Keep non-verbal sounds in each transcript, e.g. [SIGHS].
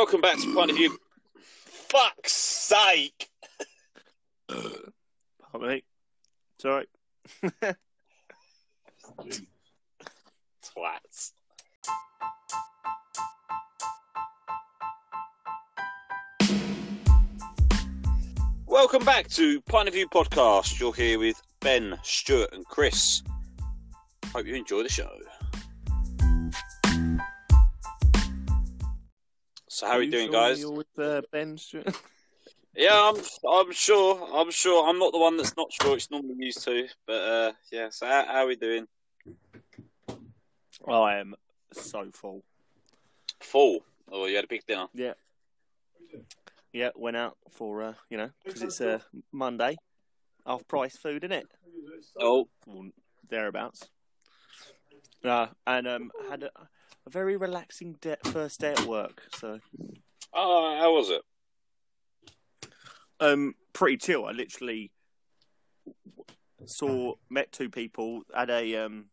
welcome back to Point of View. Fuck's sake! Pardon me. Sorry. Twats. Welcome back to Point of View Podcast. You're here with Ben, Stuart, and Chris. Hope you enjoy the show. So, how are you, doing, sure guys? You're with uh, Ben [LAUGHS] Yeah, I'm. I'm sure. I'm sure. I'm not the one that's not sure. It's normally used to, but uh, yeah. So, how, how are we doing? I am so full. Full. Oh, you had a big dinner. Yeah. Yeah, went out for, uh, you know, because it's uh, Monday. Half price food, isn't it? Oh, Well, thereabouts. Uh, and um, had a, a very relaxing de- first day at work. So, oh, how was it? um, pretty chill. I literally saw, met two people, at a um,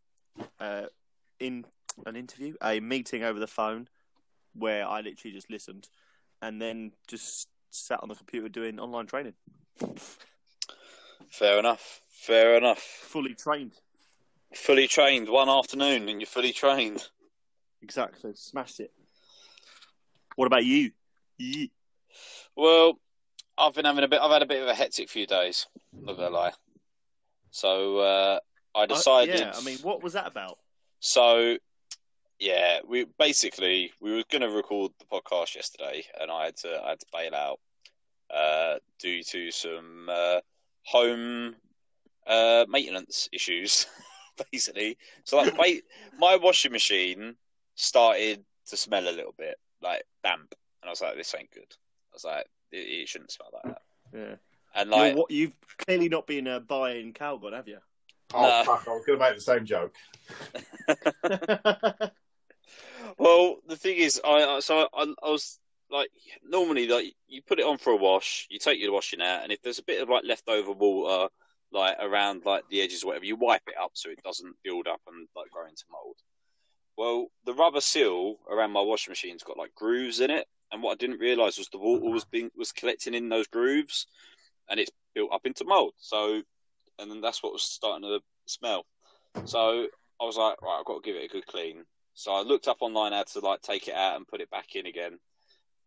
uh, in an interview, a meeting over the phone, where I literally just listened, and then just sat on the computer doing online training. Fair enough. Fair enough. Fully trained. Fully trained one afternoon, and you're fully trained. Exactly. Smash it. What about you? Ye- Well, I've been having a bit. I've had a bit of a hectic few days. Not gonna lie. So uh, I decided. yeah, I mean, what was that about? So, yeah, we basically we were going to record the podcast yesterday, and I had to I had to bail out uh, due to some uh, home uh, maintenance issues, [LAUGHS] basically. So, like, my my washing machine started to smell a little bit like damp, and I was like, "This ain't good." I was like, "It, it shouldn't smell like that." Yeah. And You're like, what, you've clearly not been uh, buying Calgon, have you? Oh No. fuck! I was going to make the same joke. [LAUGHS] Well, the thing is, I I- so I, I was like normally like you put it on for a wash, you take your washing out, and if there's a bit of like leftover water like around like the edges or whatever, you wipe it up so it doesn't build up and like grow into mold. Well, the rubber seal around my washing machine's got like grooves in it, and what I didn't realise was the water was being was collecting in those grooves, and it's built up into mold. So, and then that's what was starting to smell. So I was like, right, I've got to give it a good clean. So I looked up online how to like take it out and put it back in again.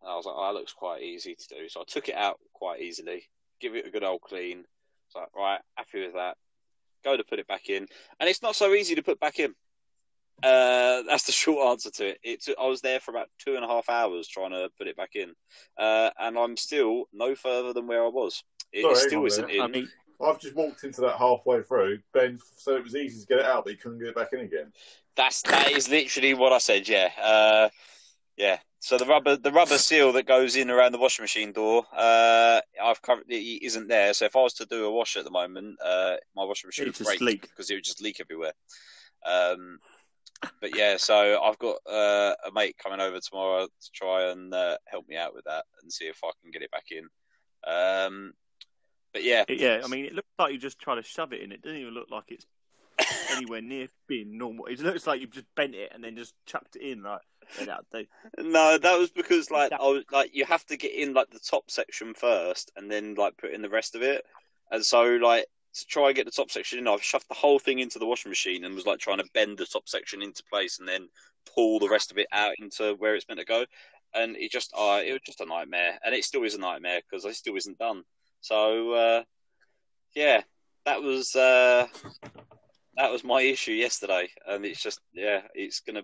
And I was like, oh, that looks quite easy to do. So I took it out quite easily, give it a good old clean. It's like, right, happy with that. Go to put it back in, and it's not so easy to put back in. Uh, that's the [LAUGHS] short answer to it. It took, I was there for about two and a half hours trying to put it back in, uh, and I'm still no further than where I was. It Sorry, still isn't in. I mean, I've just walked into that halfway through. Ben said it was easy to get it out, but he couldn't get it back in again. That's that is literally what I said. Yeah, uh, yeah. So the rubber the rubber seal that goes in around the washing machine door, uh, I've currently isn't there. So if I was to do a wash at the moment, uh, my washing machine just break because it would just leak everywhere. Um, but yeah, so I've got uh, a mate coming over tomorrow to try and uh, help me out with that and see if I can get it back in. Um, but yeah, yeah, I mean, it looks like you just try to shove it in. It doesn't even look like it's anywhere near being normal. It looks like you've just bent it and then just chucked it in. Like. No, that was because like I was like you have to get in like the top section first and then like put in the rest of it. And so like to try and get the top section in, I've shoved the whole thing into the washing machine and was like trying to bend the top section into place and then pull the rest of it out into where it's meant to go. And it just uh, it was just a nightmare. And it still is a nightmare because it still isn't done. So uh, yeah, that was uh, that was my issue yesterday. And it's just yeah, it's gonna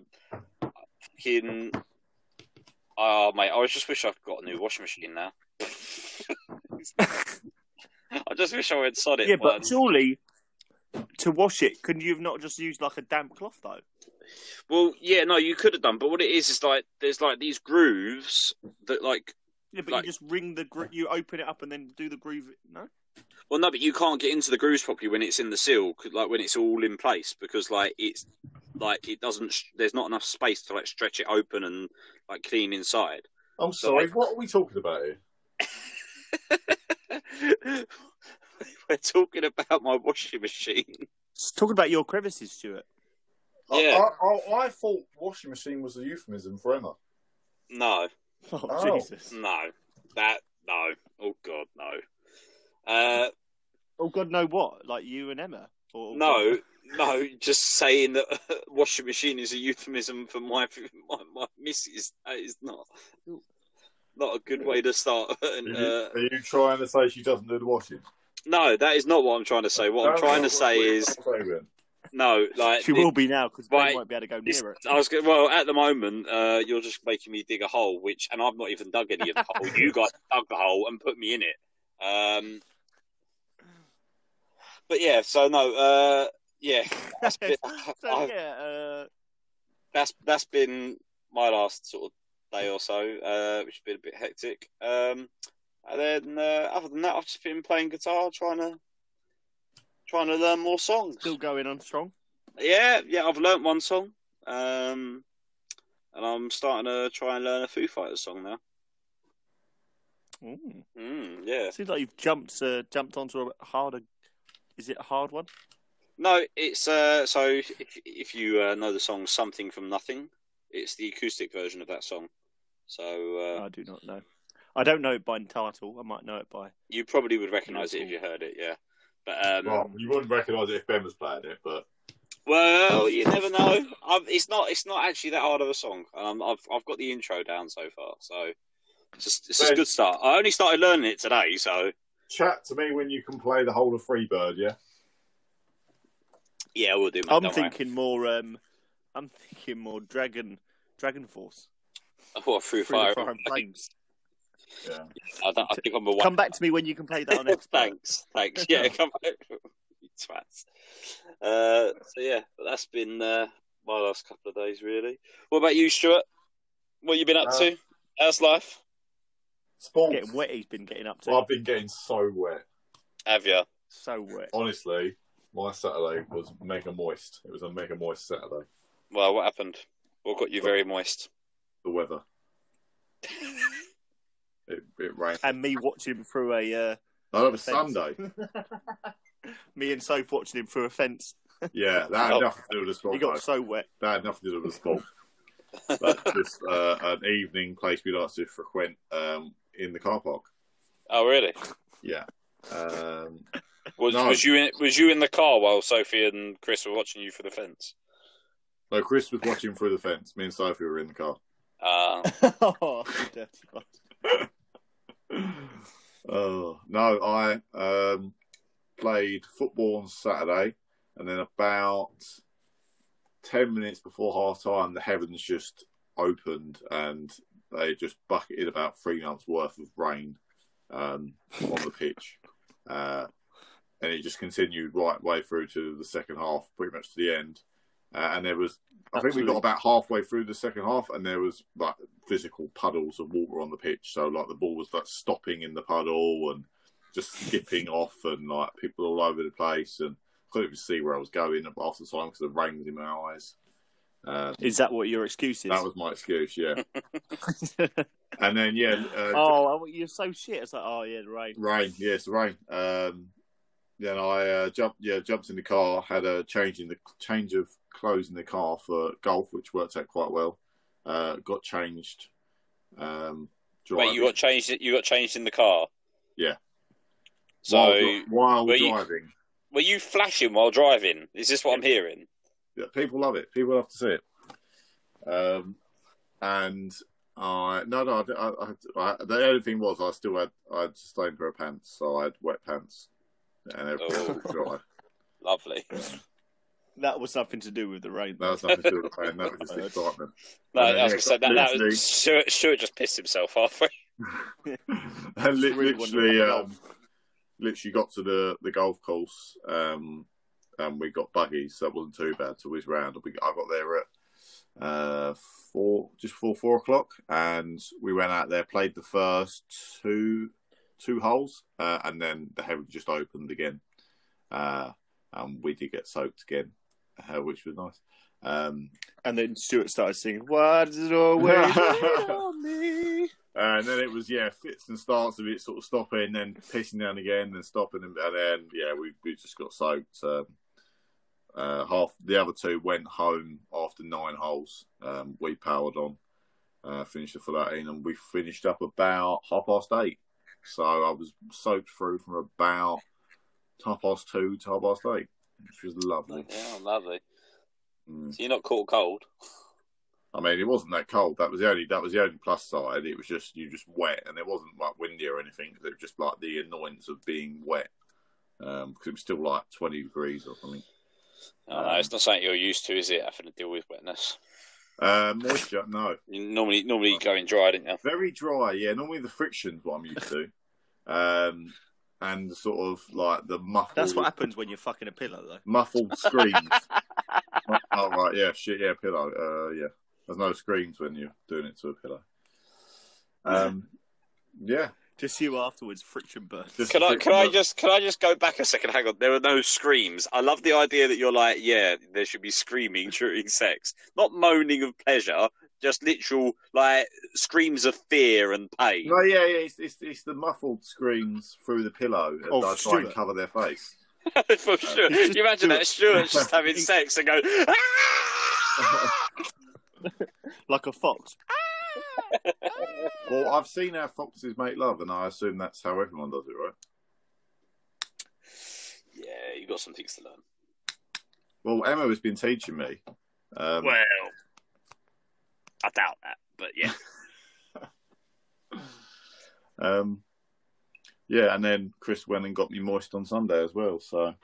fucking Oh mate, I just wish I'd got a new washing machine now. [LAUGHS] [LAUGHS] [LAUGHS] I just wish I had sod it. Yeah, but once. surely to wash it, couldn't you have not just used like a damp cloth though? well, yeah, no, you could have done, but what it is is like there's like these grooves that like Yeah, but Like- you just ring the gro- you open it up and then do the groove. No, well no, but you can't get into the grooves properly when it's in the seal, like when it's all in place because like it's like it doesn't. There's not enough space to like stretch it open and like clean inside. I'm So, sorry. like- What are we talking about here? [LAUGHS] [LAUGHS] We're talking about my washing machine. talking about your crevices, Stuart. Yeah. I, I, I, I thought washing machine was a euphemism for Emma. No, [LAUGHS] Oh, Oh. Jesus! No, that no. Oh God, no. Uh, Oh God, no! What? Like you and Emma? Or no, [LAUGHS] no. Just saying that washing machine is a euphemism for my my, my missus. That is not not a good way to start. Are you, uh, are you trying to say she doesn't do the washing? No, that is not what I'm trying to say. What I'm trying no, to say what- is what are you saying? no. Like She the- will be now because Right. Ben won't be able to go This, near it. I was go- well at the moment. Uh, you're just making me dig a hole, which and I've not even dug any of the hole. [LAUGHS] You guys dug the hole and put me in it. Um, but yeah, so no, uh, yeah, that's [LAUGHS] been, so [LAUGHS] yeah, uh, that's that's been my last sort of day or so, uh, which has been a bit hectic. Um, and then uh, other than that, I've just been playing guitar, trying to trying to learn more songs. still going on strong. Yeah, yeah, I've learnt one song, um, and I'm starting to try and learn a Foo Fighters song now. Ooh. Mm, yeah, Seems like you've jumped uh, jumped onto a harder. Is it a hard one? no, it's uh, so if if you uh, know the song "Something from Nothing," it's the acoustic version of that song. So uh, I do not know. I don't know it by title. I might know it by. you probably would recognise it if you heard it, yeah. But um, Well, you wouldn't recognise it if Ben was playing it, but Well, you never know. i it's not. It's not actually that hard of a song. Um, I've I've got the intro down so far, so it's just, it's a good start. I only started learning it today, so chat to me when you can play the whole of Freebird, yeah? yeah, we'll do. Mate, I'm don't worry. thinking more. Um, I'm thinking more Dragon Dragon Force. What through Through fire? the Fire and Flames. Yeah. I, don't, I think I'm a one. Come back to me when you can play that on [LAUGHS] Xbox. thanks, thanks. Yeah, [LAUGHS] come back. You Twats. Uh, so yeah, but that's been uh, my last couple of days, really. What about you, Stuart? What you been up Uh, to? How's life? Sports. Getting wet. He's been getting up to. Well, I've been getting so wet. Have you? so wet. Honestly, my Saturday was mega moist. It was a mega moist Saturday. Well, what happened? What got you very moist? The weather. [LAUGHS] It, it rained. And me watching through a. Uh, No, that was Fence. Sunday. [LAUGHS] me and Soph watching him through a fence. Yeah, that had Oh. nothing to do with the sport. He got though. so wet. That had nothing to do with the sport. [LAUGHS] But just uh, an evening place we like to frequent um, in the car park. Oh, really? Yeah. Um, Was, No. was you in, was you in the car while Sophie and Chris were watching you for the fence? No, Chris was watching through the fence. Me and Sophie were in the car. Uh, [LAUGHS] oh, dirty bastard. Oh no, I um, played football on Saturday, and then about ten minutes before half time, the heavens just opened and they just bucketed about three months worth of rain um, on the pitch, uh, and it just continued right way through to the second half, pretty much to the end. Uh, and there was, I think we got about halfway through the second half, and there was like physical puddles of water on the pitch. So like the ball was like stopping in the puddle and just skipping off, and like people all over the place, and I couldn't even see where I was going half the time because the rain was in my eyes. Uh, Is that what your excuse is? that was my excuse, yeah. [LAUGHS] [LAUGHS] and then yeah, uh, oh, you're so shit. It's like, oh yeah, the rain. Rain, yes, rain. Um, then I uh, jumped, yeah, jumped in the car. Had a change in the change of clothes in the car for golf, which worked out quite well. Uh, got changed. Um, wait, you got changed. You got changed in the car. Yeah. So while, while were you- driving. were you flashing while driving? Is this what I'm hearing? Yeah, people love it. People love to see it. Um, and I no no I, I, I, the only thing was I still had I had a stained pair of pants, so I had wet pants, and everything was dry. [LAUGHS] Lovely. [LAUGHS] That was something to do with the rain. That was nothing to do with the rain. That was just [LAUGHS] excitement. No, And I was yeah, gonna say that, that literally- was Stuart, Stuart just pissed himself halfway. [LAUGHS] [LAUGHS] and li- Really literally, um, literally got to the, the golf course, um, and we got buggies, so it wasn't too bad till we was round. We, I got there at uh, four, just before four o'clock, and we went out there, played the first two two holes, uh, and then the heaven just opened again, uh, and we did get soaked again, uh, which was nice. Um, And then Stuart started singing, "Why does it always [LAUGHS] rain on me?" And then it was yeah, fits and starts of it sort of stopping, then pissing down again, then stopping, and, and then yeah, we we just got soaked. Um, uh, half the other two went home after nine holes. Um, we powered on, Uh, finished the full 18, and we finished up about half past eight. So I was soaked through from about half past two to half past eight, which was lovely. Yeah, lovely. Mm. So you're not caught cold. I mean, it wasn't that cold. That was the only that was the only plus side. It was just you just wet, and it wasn't like windy or anything. It was just like the annoyance of being wet um, because it was still like twenty degrees or something. No, it's not something you're used to, is it? Having to deal with wetness. Um, moisture, no, You normally, normally you go in dry, don't you? very dry. Yeah, normally the friction's what I'm used to, um, and sort of like the muffled. That's what happens when you're fucking a pillow, though. muffled screams. [LAUGHS] oh right, yeah, shit, yeah, pillow. Uh, yeah, there's no screams when you're doing it to a pillow. Um, yeah, Just you afterwards, friction burns. Just- Can I, can I just, can I just go back a second? Hang on. There were no screams. I love the idea that you're like, yeah, there should be screaming during sex, not moaning of pleasure, just literal like screams of fear and pain. no, yeah, yeah, it's, it's, it's the muffled screams through the pillow as Oh, I try and cover their face. [LAUGHS] For sure. It's just You imagine that Stuart. Stuart's just [LAUGHS] having sex and go. "Ah!" [LAUGHS] like a fox. Well, I've seen how foxes make love, and I assume that's how everyone does it, right? Yeah, you got some things to learn. Well, Emma has been teaching me. Um, Well, I doubt that, but yeah. [LAUGHS] um, yeah, and then Chris went and got me moist on Sunday as well. So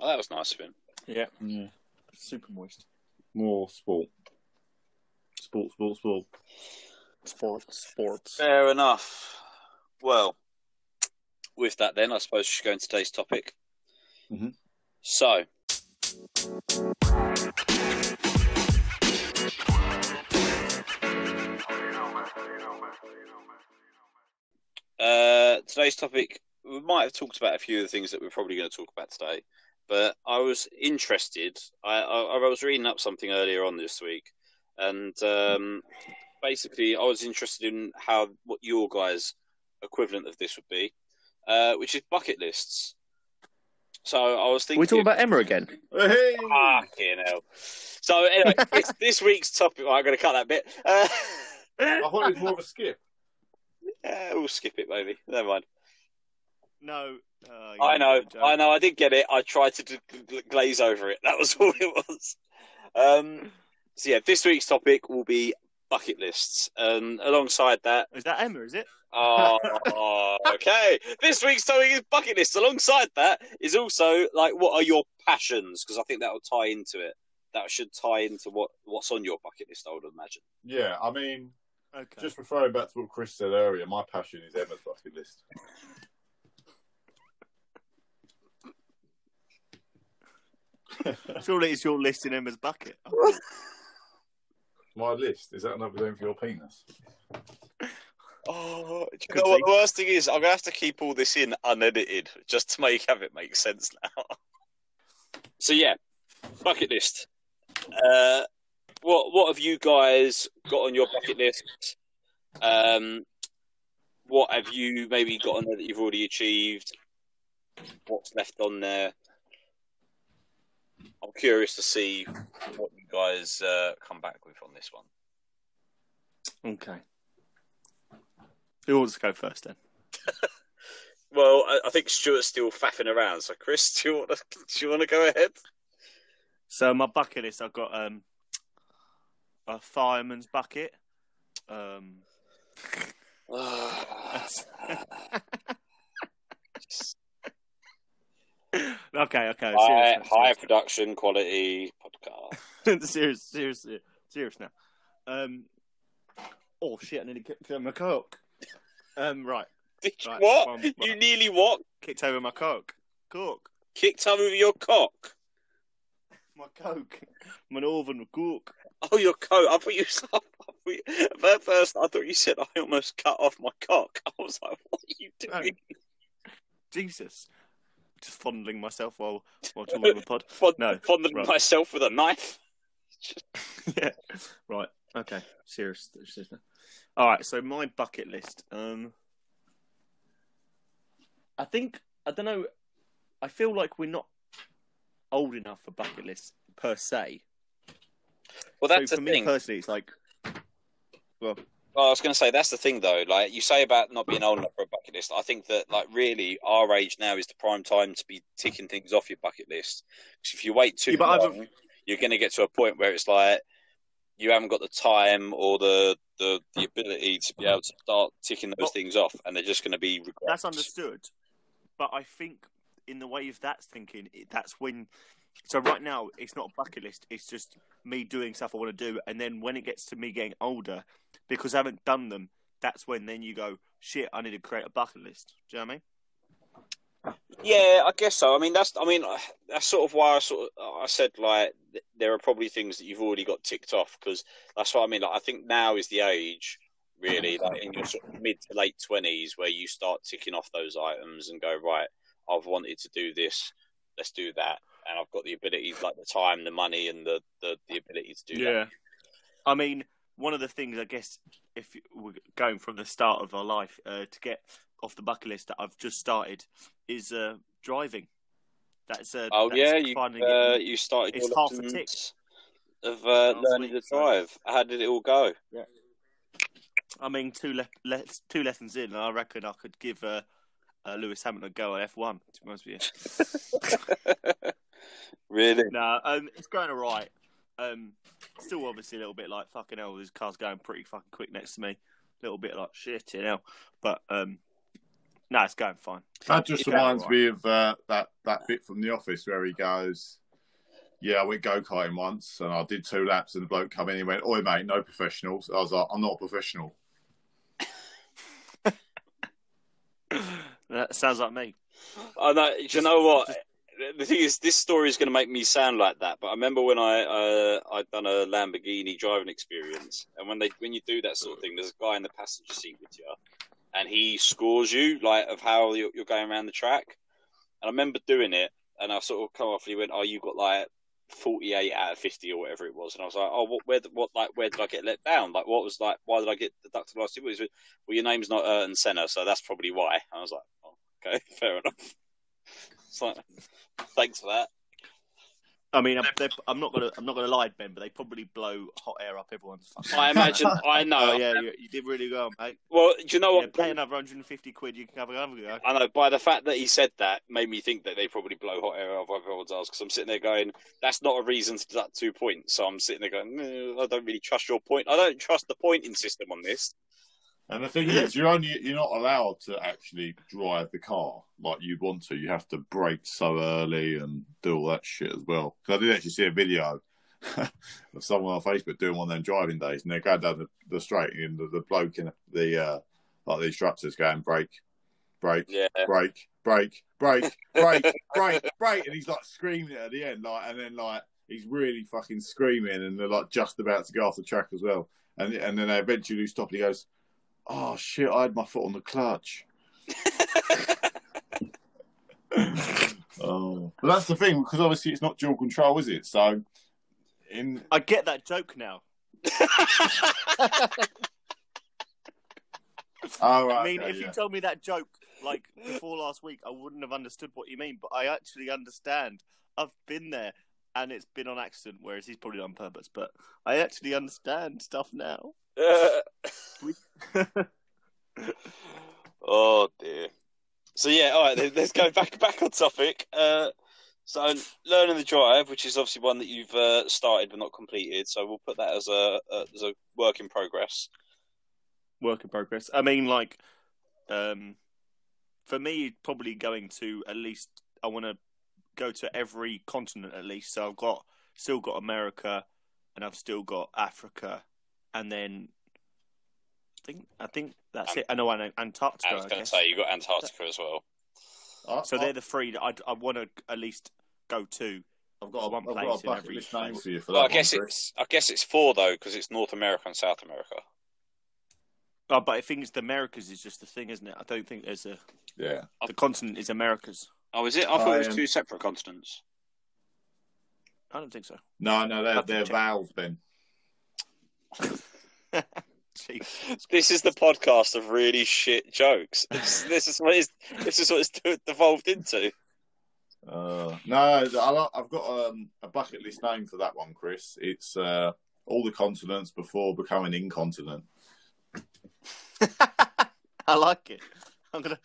Oh, that was nice of him. Yeah. yeah, Super moist. more sport, sport, sport, sport. Sports. Sports. Fair enough. Well, with that, then I suppose we should go into today's topic. Mhm. So, uh, today's topic, we might have talked about a few of the things that we're probably going to talk about today, but I was interested. I, I, I was reading up something earlier on this week, and um, basically, I was interested in how what your guys' equivalent of this would be, uh, which is bucket lists. So I was thinking, We're talking about Emma again. Hey! Fucking hell. So anyway, this, this week's topic. I'm going to cut that bit. Uh, I thought it was more of a skip. Yeah, we'll skip it, maybe. Never mind. No. Uh, I know, did a joke. I know. I did get it. I tried to d- d- glaze over it. [LAUGHS] That was all it was. Um, so yeah, this week's topic will be bucket lists, and alongside that, Is that Emma? Is it? oh, [LAUGHS] okay. This week's topic is bucket lists. Alongside that is also like, what are your passions? Because I think that will tie into it. That should tie into what what's on your bucket list. I would imagine. Yeah, I mean, Okay. just referring back to what Chris said earlier, my passion is Emma's bucket list. Surely it's your list in Emma's bucket. My list is that another name for your penis? Oh, do you know what the worst thing is? I'm gonna have to keep all this in unedited just to make have it make sense now. so yeah, bucket list. Uh, what what have you guys got on your bucket list? Um, what have you maybe got on there that you've already achieved? What's left on there? I'm curious to see what you guys uh, come back with on this one. Okay. Who wants to go first then? [LAUGHS] Well, I, I think Stuart's still faffing around. So, Chris, do you want to do you want to go ahead? So my bucket list, I've got um, a fireman's bucket. Um, [SIGHS] okay, okay. high, high production quality podcast. [LAUGHS] serious, serious, serious, now. Um, oh shit! I nearly kicked over my coke. Um, right, Did you, Right, what? You nearly what? kicked over my coke. Coke, Kicked over your cock? My coke, [LAUGHS] my northern coke. Oh, your coat. I thought you. [LAUGHS] I thought you at first, I thought you said I almost cut off my cock. [LAUGHS] I was like, "What are you doing?" Jesus, just fondling myself while while talking on the pod. Fond- No, fondling right. myself with a knife. yeah. Right. Okay. Serious. All right. So my bucket list. Um, I think I don't know. I feel like we're not old enough for bucket lists per se. Well, that's so the for thing. me personally, it's like Well, I was going to say that's the thing though. Like you say about not being old enough for a bucket list, I think that like really our age now is the prime time to be ticking things off your bucket list. Because if you wait too Yeah, long, you're going to get to a point where it's like you haven't got the time or the the, the ability to be able to start ticking those Well- things off, and they're just going to be regrets. That's understood, but I think in the way of that's thinking, that's when. So right now, it's not a bucket list. It's just me doing stuff I want to do, and then when it gets to me getting older, because I haven't done them, that's when then you go, shit, I need to create a bucket list. Do you know what I mean? Yeah, I guess so. I mean, that's I mean that's sort of why I sort of I said like th- there are probably things that you've already got ticked off because that's what I mean. Like I think now is the age really like in your sort of mid to late twenties where you start ticking off those items and go right. I've wanted to do this. Let's do that, and I've got the ability, like the time, the money, and the the, the ability to do that. Yeah. I mean, one of the things I guess if we're going from the start of our life uh, to get off the bucket list that I've just started is uh, driving. That's uh, Oh that's yeah, you finally uh, you started it's half a tick. of uh, learning week, to so- drive. How did it all go? Yeah. I mean, two le- le- two lessons in, and I reckon I could give uh, uh, Lewis Hamilton a go at F1. To be honest with you, [LAUGHS] really? no, um, it's going all right. Um, still, obviously, a little bit like fucking hell. This car's going pretty fucking quick next to me. A little bit like shit, you know. But um, no, it's going fine. That just Yeah, reminds right. me of uh, that that bit from The Office where he goes, "Yeah, I went go karting once, and I did two laps, and the bloke come in, and he went, "Oi, mate, no professionals." I was like, "I'm not a professional." That sounds like me. I know. Do you know what? just- The thing is, this story is going to make me sound like that. But I remember when I uh, I'd done a Lamborghini driving experience, and when they when you do that sort of thing, there's a guy in the passenger seat with you, and he scores you like of how you're, you're going around the track. And I remember doing it, and I sort of come off, and he went, "Oh, you got like 48 out of 50 or whatever it was," and I was like, "Oh, what? Where? What? Like, where did I get let down? Like, what was like? Why did I get deducted last weeks?" Well, your name's not Ayrton Senna, so that's probably why. I was like, oh, "Okay, [LAUGHS] fair enough." [LAUGHS] It's like, thanks for that. I mean, I'm, I'm not gonna I'm not gonna lie, Ben, but they probably blow hot air up everyone's. I imagine. I [LAUGHS] know. Oh yeah, you, you did really well, mate. Well, do you know Yeah, what? pay another 150 quid, you can have another go. I know. By the fact that he said that, made me think that they probably blow hot air up everyone's ass. Because I'm sitting there going, "That's not a reason to deduct two points." So I'm sitting there going, mm, "I don't really trust your point. I don't trust the pointing system on this." And the thing is, you're only you're not allowed to actually drive the car like you'd want to. You have to brake so early and do all that shit as well. Because I did actually see a video [LAUGHS] of someone on Facebook doing one of them driving days, and they're going down the, the straight, and the, the bloke in the uh, like the instructors going brake, brake, Yeah. brake, brake, brake, brake, brake, brake, and he's like screaming at the end, like, and then like he's really fucking screaming, and they're like just about to go off the track as well, and and then they eventually stop, and he goes, "Oh shit, I had my foot on the clutch." [LAUGHS] oh, but that's the thing because obviously it's not dual control, is it? So, in I get that joke now. [LAUGHS] oh, right, I mean, okay, if yeah. you told me that joke like before last week, I wouldn't have understood what you mean. But I actually understand. I've been there, and it's been on accident, whereas he's probably on purpose. But I actually understand stuff now. [LAUGHS] oh dear. So yeah, all right. let- Let's go back back on topic. Uh, so learning the drive, which is obviously one that you've uh, started but not completed. So we'll put that as a, a as a work in progress. Work in progress. I mean, like, um, for me, probably going to at least. I want to go to every continent at least. So I've got still got America, and I've still got Africa, and then I think I think that's it. I know and Antarctica. I was I going to say you got Antarctica as well. I- So I- they're the three that I'd, I want to at least go to. I've got, a, one I've place got a in every list name for you for Well, I guess one, Chris. it's I guess it's four though because it's North America and South America. Oh, but I think it's the Americas is just the thing, isn't it? I don't think there's a Yeah. the continent is Americas. Oh, is it? I thought it was um, two separate continents. I don't think so. No, no, they're they're check. valves, Ben. Jeez. This is the podcast of really shit jokes. This, this is what it's this is what it's devolved into. Uh, no, I like, I've got um, a bucket list name for that one, Chris. It's uh, all the continents before becoming incontinent. [LAUGHS] I like it. I'm gonna.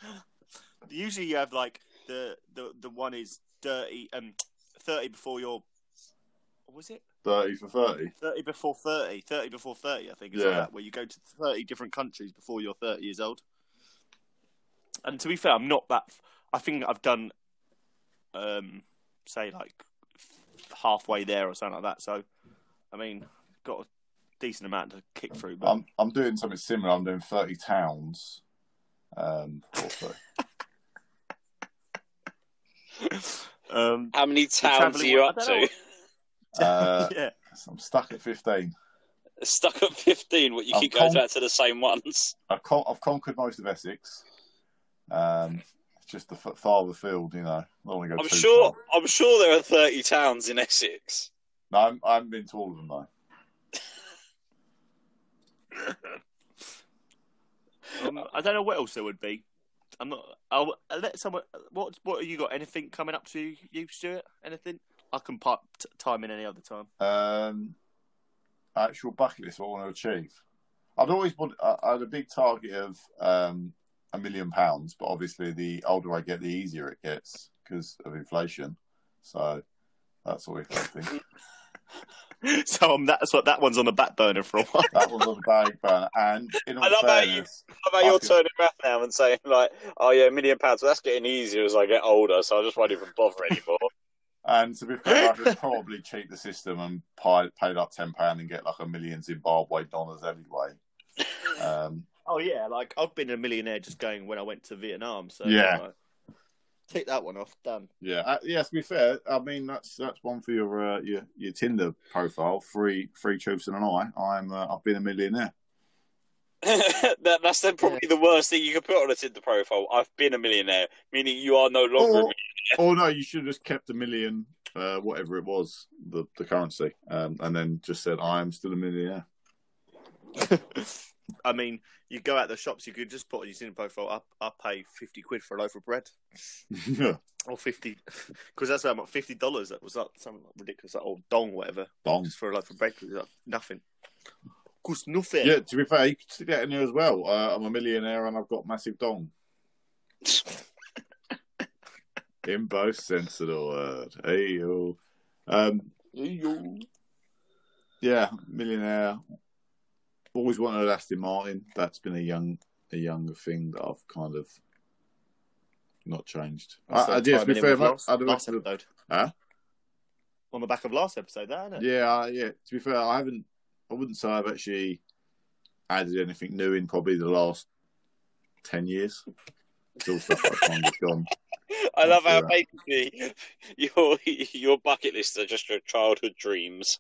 Usually, you have like the the the one is dirty um thirty before your. Was it? 30 for 30. 30 before 30. 30 before 30, I think. Is Yeah. like that, where you go to 30 different countries before you're 30 years old. And to be fair, I'm not that. I think I've done, um, say, like halfway there or something like that. So, I mean, got a decent amount to kick through. But I'm, I'm doing something similar. I'm doing 30 towns. Um, [LAUGHS] [LAUGHS] um, How many towns are you up I know to? Uh, [LAUGHS] yeah. I'm stuck at 15. Stuck at 15, what you I'm keep going con- back to the same ones. I've, con- I've conquered most of Essex. Um, just the f- farther field, you know. I only go I'm sure. far. I'm sure there are 30 towns in Essex. No, I'm, I haven't been to all of them though. [LAUGHS] Um, I don't know what else there would be. I'm not. I'll, I'll let someone. What What have you got? Anything coming up to you, Stuart? Anything? I can part t- time in any other time. Um, actual bucket list, what I want to achieve. I'd always want. I I had a big target of um, a million pounds, but obviously, the older I get, the easier it gets because of inflation. So that's always something. [LAUGHS] so um, that's what that one's on the back burner for a while. that was on the bag burner. And in all I love how you- fairness, How about you're Bucket. turning around now and saying like, "Oh yeah, a million pounds. Well, that's getting easier as I get older, so I just won't even bother anymore." [LAUGHS] and to be fair, I could [LAUGHS] probably cheat the system and pay, pay like ten pound and get like a million Zimbabwe dollars anyway. Um, Oh yeah, like I've been a millionaire just going when I went to Vietnam. So Yeah. like, take that one off. Done. Yeah, uh, yeah. To be fair, I mean that's that's one for your uh, your your Tinder profile. Free free truths and an eye. I'm uh, I've been a millionaire. [LAUGHS] that, that's then probably the worst thing you could put on a Tinder profile. I've been a millionaire, meaning you are no longer. a Or, or no, you should have just kept a million, uh, whatever it was, the the currency, um, and then just said I am still a millionaire. [LAUGHS] I mean, you go out the shops, you could just put on your Tinder profile. I I pay fifty quid for a loaf of bread, [LAUGHS] or fifty, because that's how much fifty dollars. That was like something ridiculous, like old dong, whatever, Dong. just for a loaf of bread. Like, nothing. Cost nothing. Yeah, to be fair, you could stick that in there as well. Uh, I'm a millionaire and I've got massive dong. [LAUGHS] in both sense of the word. Hey yo. Um, yeah, millionaire. Always wanted an Aston Martin. That's been a young, a younger thing that I've kind of not changed. That's I, I, the yeah, to be fair, last, I'd have last episode. Huh? On the back of last episode, that isn't it? Yeah, uh, yeah. To be fair, I haven't. I wouldn't say I've actually added anything new in probably the last ten years. It's all stuff I've kind of gone. [LAUGHS] I love how Yeah. basically [LAUGHS] your your bucket list are just your childhood dreams.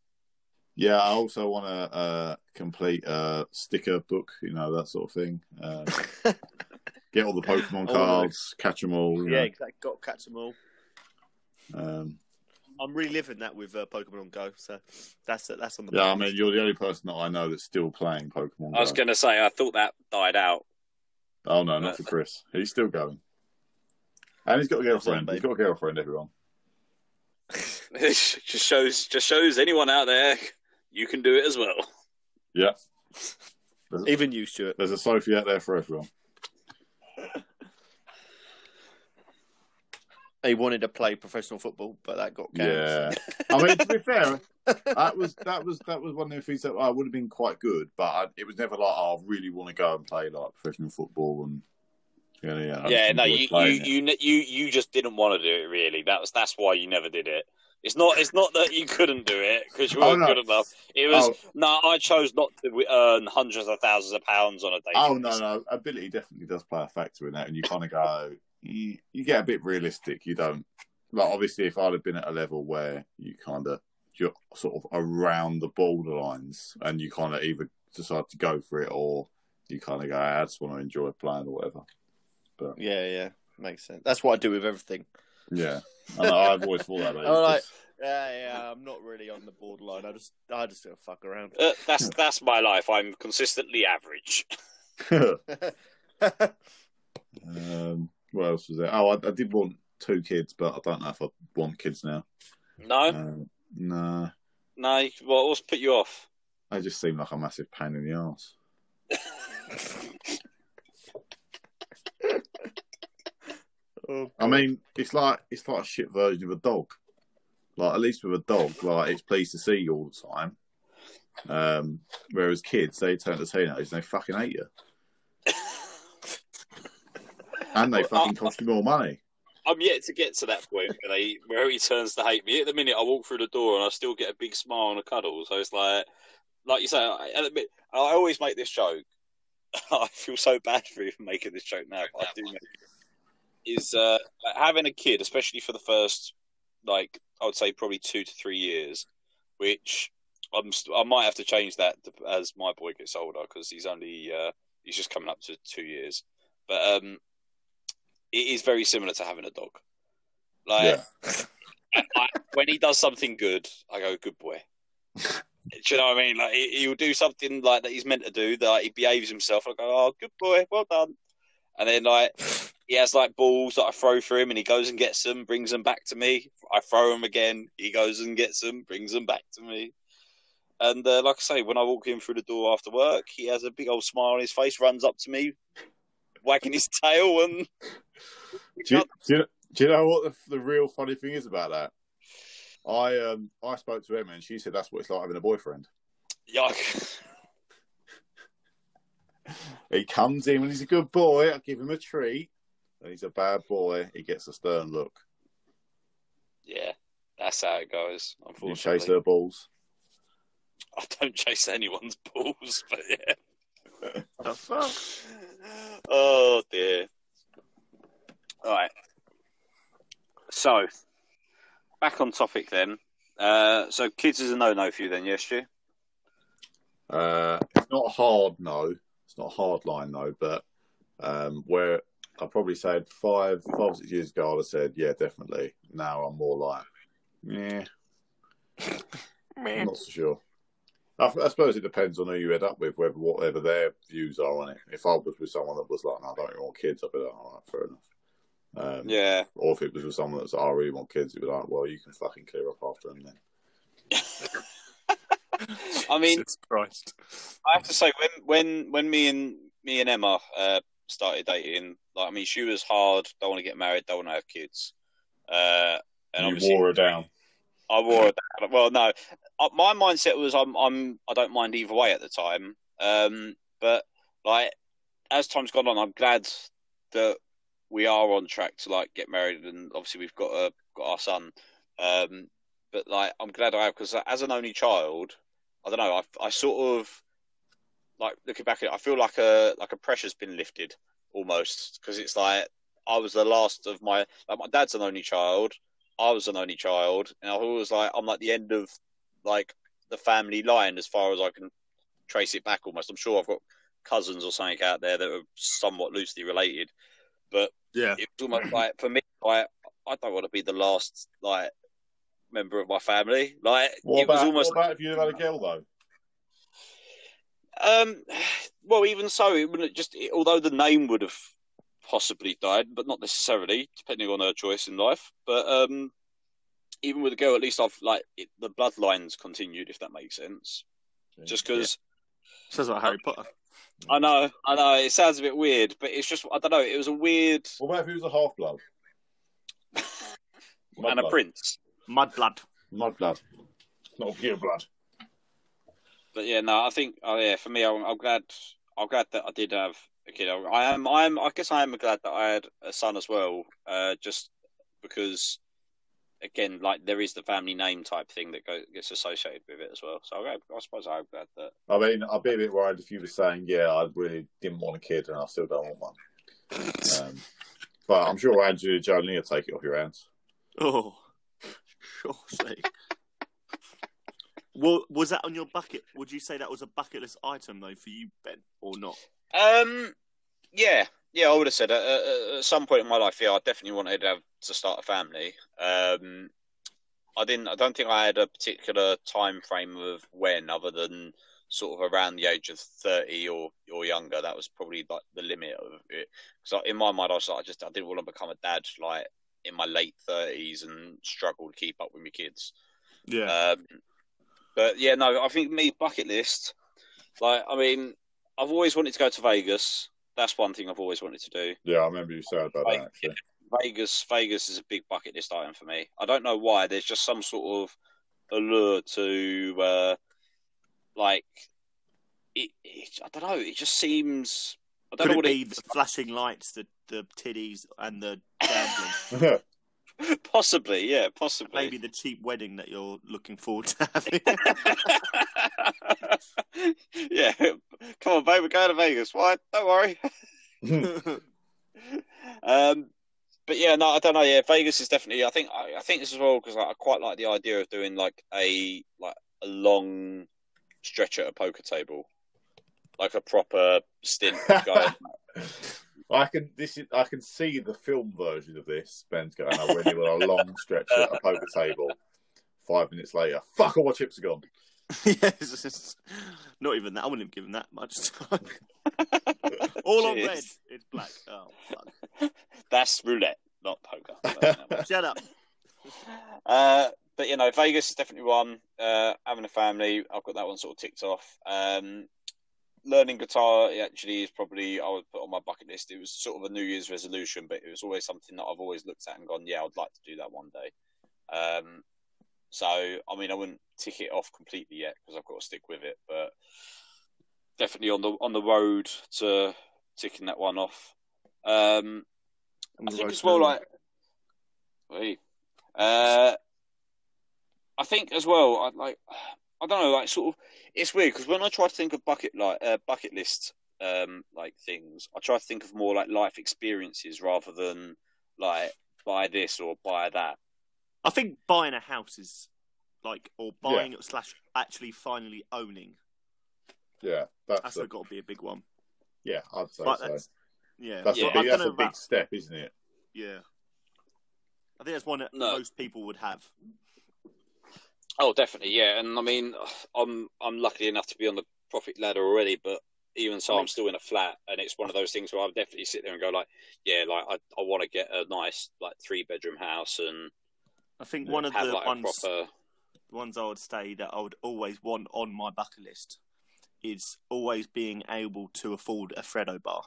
Yeah, I also want to uh, complete a sticker book, you know, that sort of thing. Um, [LAUGHS] get all the Pokemon Oh, cards, catch them all. Yeah, know. exactly. Got to catch them all. Um, I'm reliving that with uh, Pokemon Go, so that's that's on the. yeah, I mean, you're the only person that I know that's still playing Pokemon. I was going to say, I thought that died out. Oh no, not for Chris. He's still going, and he's got a girlfriend. He's got a girlfriend. Everyone. It [LAUGHS] just shows just shows anyone out there you can do it as well. Yeah, [LAUGHS] even you, Stuart. there's a Sophie out there for everyone. He wanted to play professional football, but that got Yeah. [LAUGHS] I mean, to be fair, that was that was that was one of the things that I would have been quite good, but I, it was never like oh, I really want to go and play like professional football and you know, yeah. Yeah, no, you you, you you you just didn't want to do it. Really, that was that's why you never did it. It's not it's not that you couldn't do it because you Oh, weren't no. good enough. It was Oh. no, I chose not to earn hundreds of thousands of pounds on a day. Oh no, no, ability definitely does play a factor in that, and you kind of go, you, you get a bit realistic. You don't like obviously if I'd have been at a level where you kind of you're sort of around the borderlines, and you kind of either decide to go for it or you kind of go, I just want to enjoy playing or whatever. But Yeah, yeah, makes sense. That's what I do with everything. Yeah, and I've always thought that. mate. I'm like, yeah, yeah, I'm not really on the borderline. I just, I just don't fuck around. Uh, that's that's my life. I'm consistently average. [LAUGHS] [LAUGHS] um, what else was there? Oh, I, I did want two kids, but I don't know if I want kids now. No, Um, no, no. What what's put you off? I just seem like a massive pain in the arse. Oh, I mean, it's like it's like a shit version of a dog. Like at least with a dog, like it's pleased to see you all the time. Um, whereas kids, they turn to teenagers and they fucking hate you, [LAUGHS] and they [LAUGHS] fucking cost you more money. I'm yet to get to that point where, they, where he turns to hate me. At the minute, I walk through the door and I still get a big smile and a cuddle. So it's like, like you say, I, admit- I always make this joke. [LAUGHS] I feel so bad for even making this joke now. But I do make it. Is uh, having a kid, especially for the first, like I would say, probably two to three years, which I'm st- I might have to change that as my boy gets older because he's only uh, he's just coming up to two years. But um, it is very similar to having a dog. Like Yeah, I, when he does something good, I go, "Good boy." do you know what I mean? Like he, he'll do something like that he's meant to do. That like, he behaves himself. I go, "Oh, good boy, well done." And then like he has like balls that I throw for him, and he goes and gets them, brings them back to me. I throw them again. He goes and gets them, brings them back to me. And uh, like I say, when I walk in through the door after work, he has a big old smile on his face, runs up to me, wagging his tail, and do you, do you, do you know what the, the real funny thing is about that? I um I spoke to Emma and she said that's what it's like having a boyfriend. yuck. He comes in when he's a good boy, I give him a treat. And he's a bad boy, he gets a stern look. Yeah, that's how it goes. You Unfortunately, chase her balls. I don't [LAUGHS] chase anyone's balls, but yeah. the fuck? [LAUGHS] oh dear. All right. So, back on topic then. Uh, so, kids is a no-no for you then, yes, Stu? Uh, it's not a hard no. It's not a hard line no, but um, where I probably said five, five years ago, I'd have said yeah, definitely. Now I'm more like, yeah, [LAUGHS] I'm Man. not so sure. I, I suppose it depends on who you end up with, whether whatever their views are on it. If I was with someone that was like, no, I don't really want kids, I'd be like, all right, fair enough. Um, Yeah. Or if it was with someone that's, oh, I really want kids, it'd be like, well, you can fucking clear up after them then. [LAUGHS] I mean, Jesus Christ. I have to say, when when when me and me and Emma uh, started dating, like I mean, she was hard. Don't want to get married. Don't want to have kids. Uh, and you obviously, wore her down. I wore down. Well, no, Uh, my mindset was I'm I'm I don't mind either way at the time. Um, but like as time's gone on, I'm glad that we are on track to like get married, and obviously we've got a got our son. Um, but like I'm glad I have because as an only child, I don't know. I I sort of like looking back at it, I feel like a like a pressure's been lifted almost because it's like I was the last of my like my dad's an only child. I was an only child, and I was like, I'm like the end of like the family line as far as I can trace it back. Almost, I'm sure I've got cousins or something out there that are somewhat loosely related, but Yeah. it was almost like for me, like I don't want to be the last like member of my family. Like What it was almost what about if you had a girl though? um, well, even so, it wouldn't just although the name would have possibly died, but not necessarily, depending on her choice in life. But um, even with a girl, at least I've like it, the bloodlines continued, if that makes sense. Just because Sounds like Harry Potter. I know, I know, it sounds a bit weird, but it's just I don't know. It was a weird What about if he was a half blood? [LAUGHS] and a prince. Mudblood. Mudblood. Not pure blood. But yeah, no, I think oh yeah, for me, I'm, I'm glad. I'm glad that I did have a kid. I am. I am. I guess I am glad that I had a son as well. Uh, just because, again, like there is the family name type thing that go, gets associated with it as well. So I, I suppose I'm glad that. I mean, I'd be a bit worried if you were saying, yeah, I really didn't want a kid and I still don't want one. [LAUGHS] Um, but I'm sure Angelina Jolie will take it off your hands. Oh, sure sake. Well, was that on your bucket? Would you say that was a bucket list item though for you, Ben, or not? Um, yeah, yeah, I would have said uh, uh, at some point in my life, yeah, I definitely wanted to have to start a family. Um, I didn't. I don't think I had a particular time frame of when, other than sort of around the age of thirty or or younger. That was probably like the limit of it. Because in my mind, I was like, I just I didn't want to become a dad like in my late thirties and struggle to keep up with my kids. Yeah. Um, but yeah, no, I think me bucket list. Like, I mean, I've always wanted to go to Vegas. That's one thing I've always wanted to do. Yeah, I remember you said about that actually. Vegas, Vegas is a big bucket list item for me. I don't know why. There's just some sort of allure to, uh, like, it, it, I don't know. It just seems. I don't Could know it what be it the flashing lights, the the titties, and the gambling? [LAUGHS] [LAUGHS] Possibly, yeah, possibly. Maybe the cheap wedding that you're looking forward to [LAUGHS] having. yeah, come on, babe, we're going to Vegas. Why? Don't worry. [LAUGHS] um, but yeah, no, I don't know. Yeah, Vegas is definitely. I think. I, I think this as well because I, I quite like the idea of doing like a like a long stretch at a poker table, like a proper stint. going. I can this is I can see the film version of this. Ben's going over when he went a long stretch at a poker table. Five minutes later, fuck all my chips are gone. [LAUGHS] yes, it's just- not even that. I wouldn't have given that much time. [LAUGHS] All on red. It's black. Oh, fuck. [LAUGHS] That's roulette, not poker. Shut up. Uh, but you know, Vegas is definitely one. Uh, having a family, I've got that one sort of ticked off. Um, learning guitar actually is probably I would put on my bucket list. It was sort of a New Year's resolution, but it was always something that I've always looked at and gone, yeah, I'd like to do that one day. Um, so I mean, I wouldn't tick it off completely yet because I've got to stick with it, but definitely on the on the road to ticking that one off. Um, I think as well, like, Wait. uh, I think as well, I like, I don't know, like, sort of, it's weird because when I try to think of bucket like uh, bucket list um like things, I try to think of more like life experiences rather than like buy this or buy that. I think buying a house is like, or buying slash actually finally owning. Yeah, that's, That's a, got to be a big one. yeah, I'd say But so. that's, yeah, That's Yeah. a I big, that's a big about- step, isn't it? Yeah, I think that's one that No. most people would have. Oh, definitely, yeah. And I mean, [SIGHS] I'm I'm lucky enough to be on the profit ladder already, but even so, I I'm still in a flat, and it's one of those things where I'll definitely sit there and go like, yeah, like I I want to get a nice like three bedroom house and I think one of the like ones, proper. ones I would say that I would always want on my bucket list is always being able to afford a Freddo bar.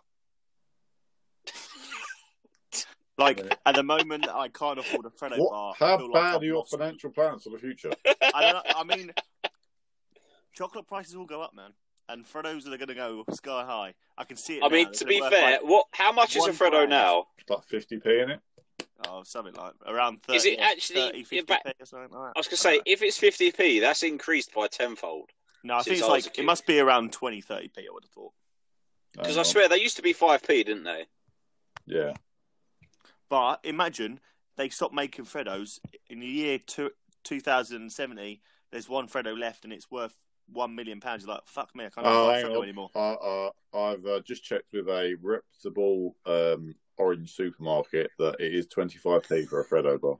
Like at the moment, I can't afford a Freddo bar. What, I how feel like bad I've are your lost- financial plans for the future? [LAUGHS] I, don't know, I mean, chocolate prices will go up, man, and Freddos are going to go sky high. I can see it. I now. mean, It's to be fair, like, what? How much is a one Freddo grand. now? like 50p in it? oh, something like around 30, Is it actually- 30, yeah, 50 but- p or something like that. I was gonna say, if it's fifty p, that's increased by tenfold. no, I think it's I like it must be around 20, 30 p. I would have thought. Because Hang I swear they used to be five p, didn't they? Yeah. But imagine they stopped making Freddos in the year two, 2070. There's one Freddo left, and it's worth one million pounds. You're like, fuck me, I can't Oh, buy hang Freddo on. anymore. I, I, I've uh, just checked with a reputable um, orange supermarket that it is 25p for a Freddo bar.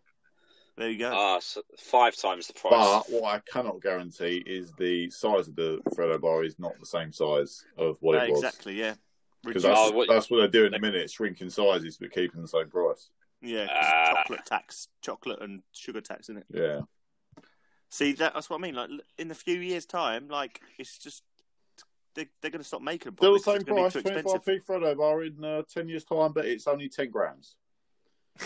There you go. Ah, so five times the price. But what I cannot guarantee is the size of the Freddo bar is not the same size of what Yeah, it was. exactly, yeah. Because that's, Oh, what- that's what they're doing in a minute, shrinking sizes but keeping the same price. yeah, 'cause Ah. chocolate tax, chocolate and sugar tax, isn't it? Yeah. See, that, that's what I mean. Like in a few years' time, like it's just they, they're going to stop making them. Still the probably same 'cause price, it's gonna be too expensive. 25p Freddo bar in uh, 10 years' time, but it's only 10 grams. [LAUGHS]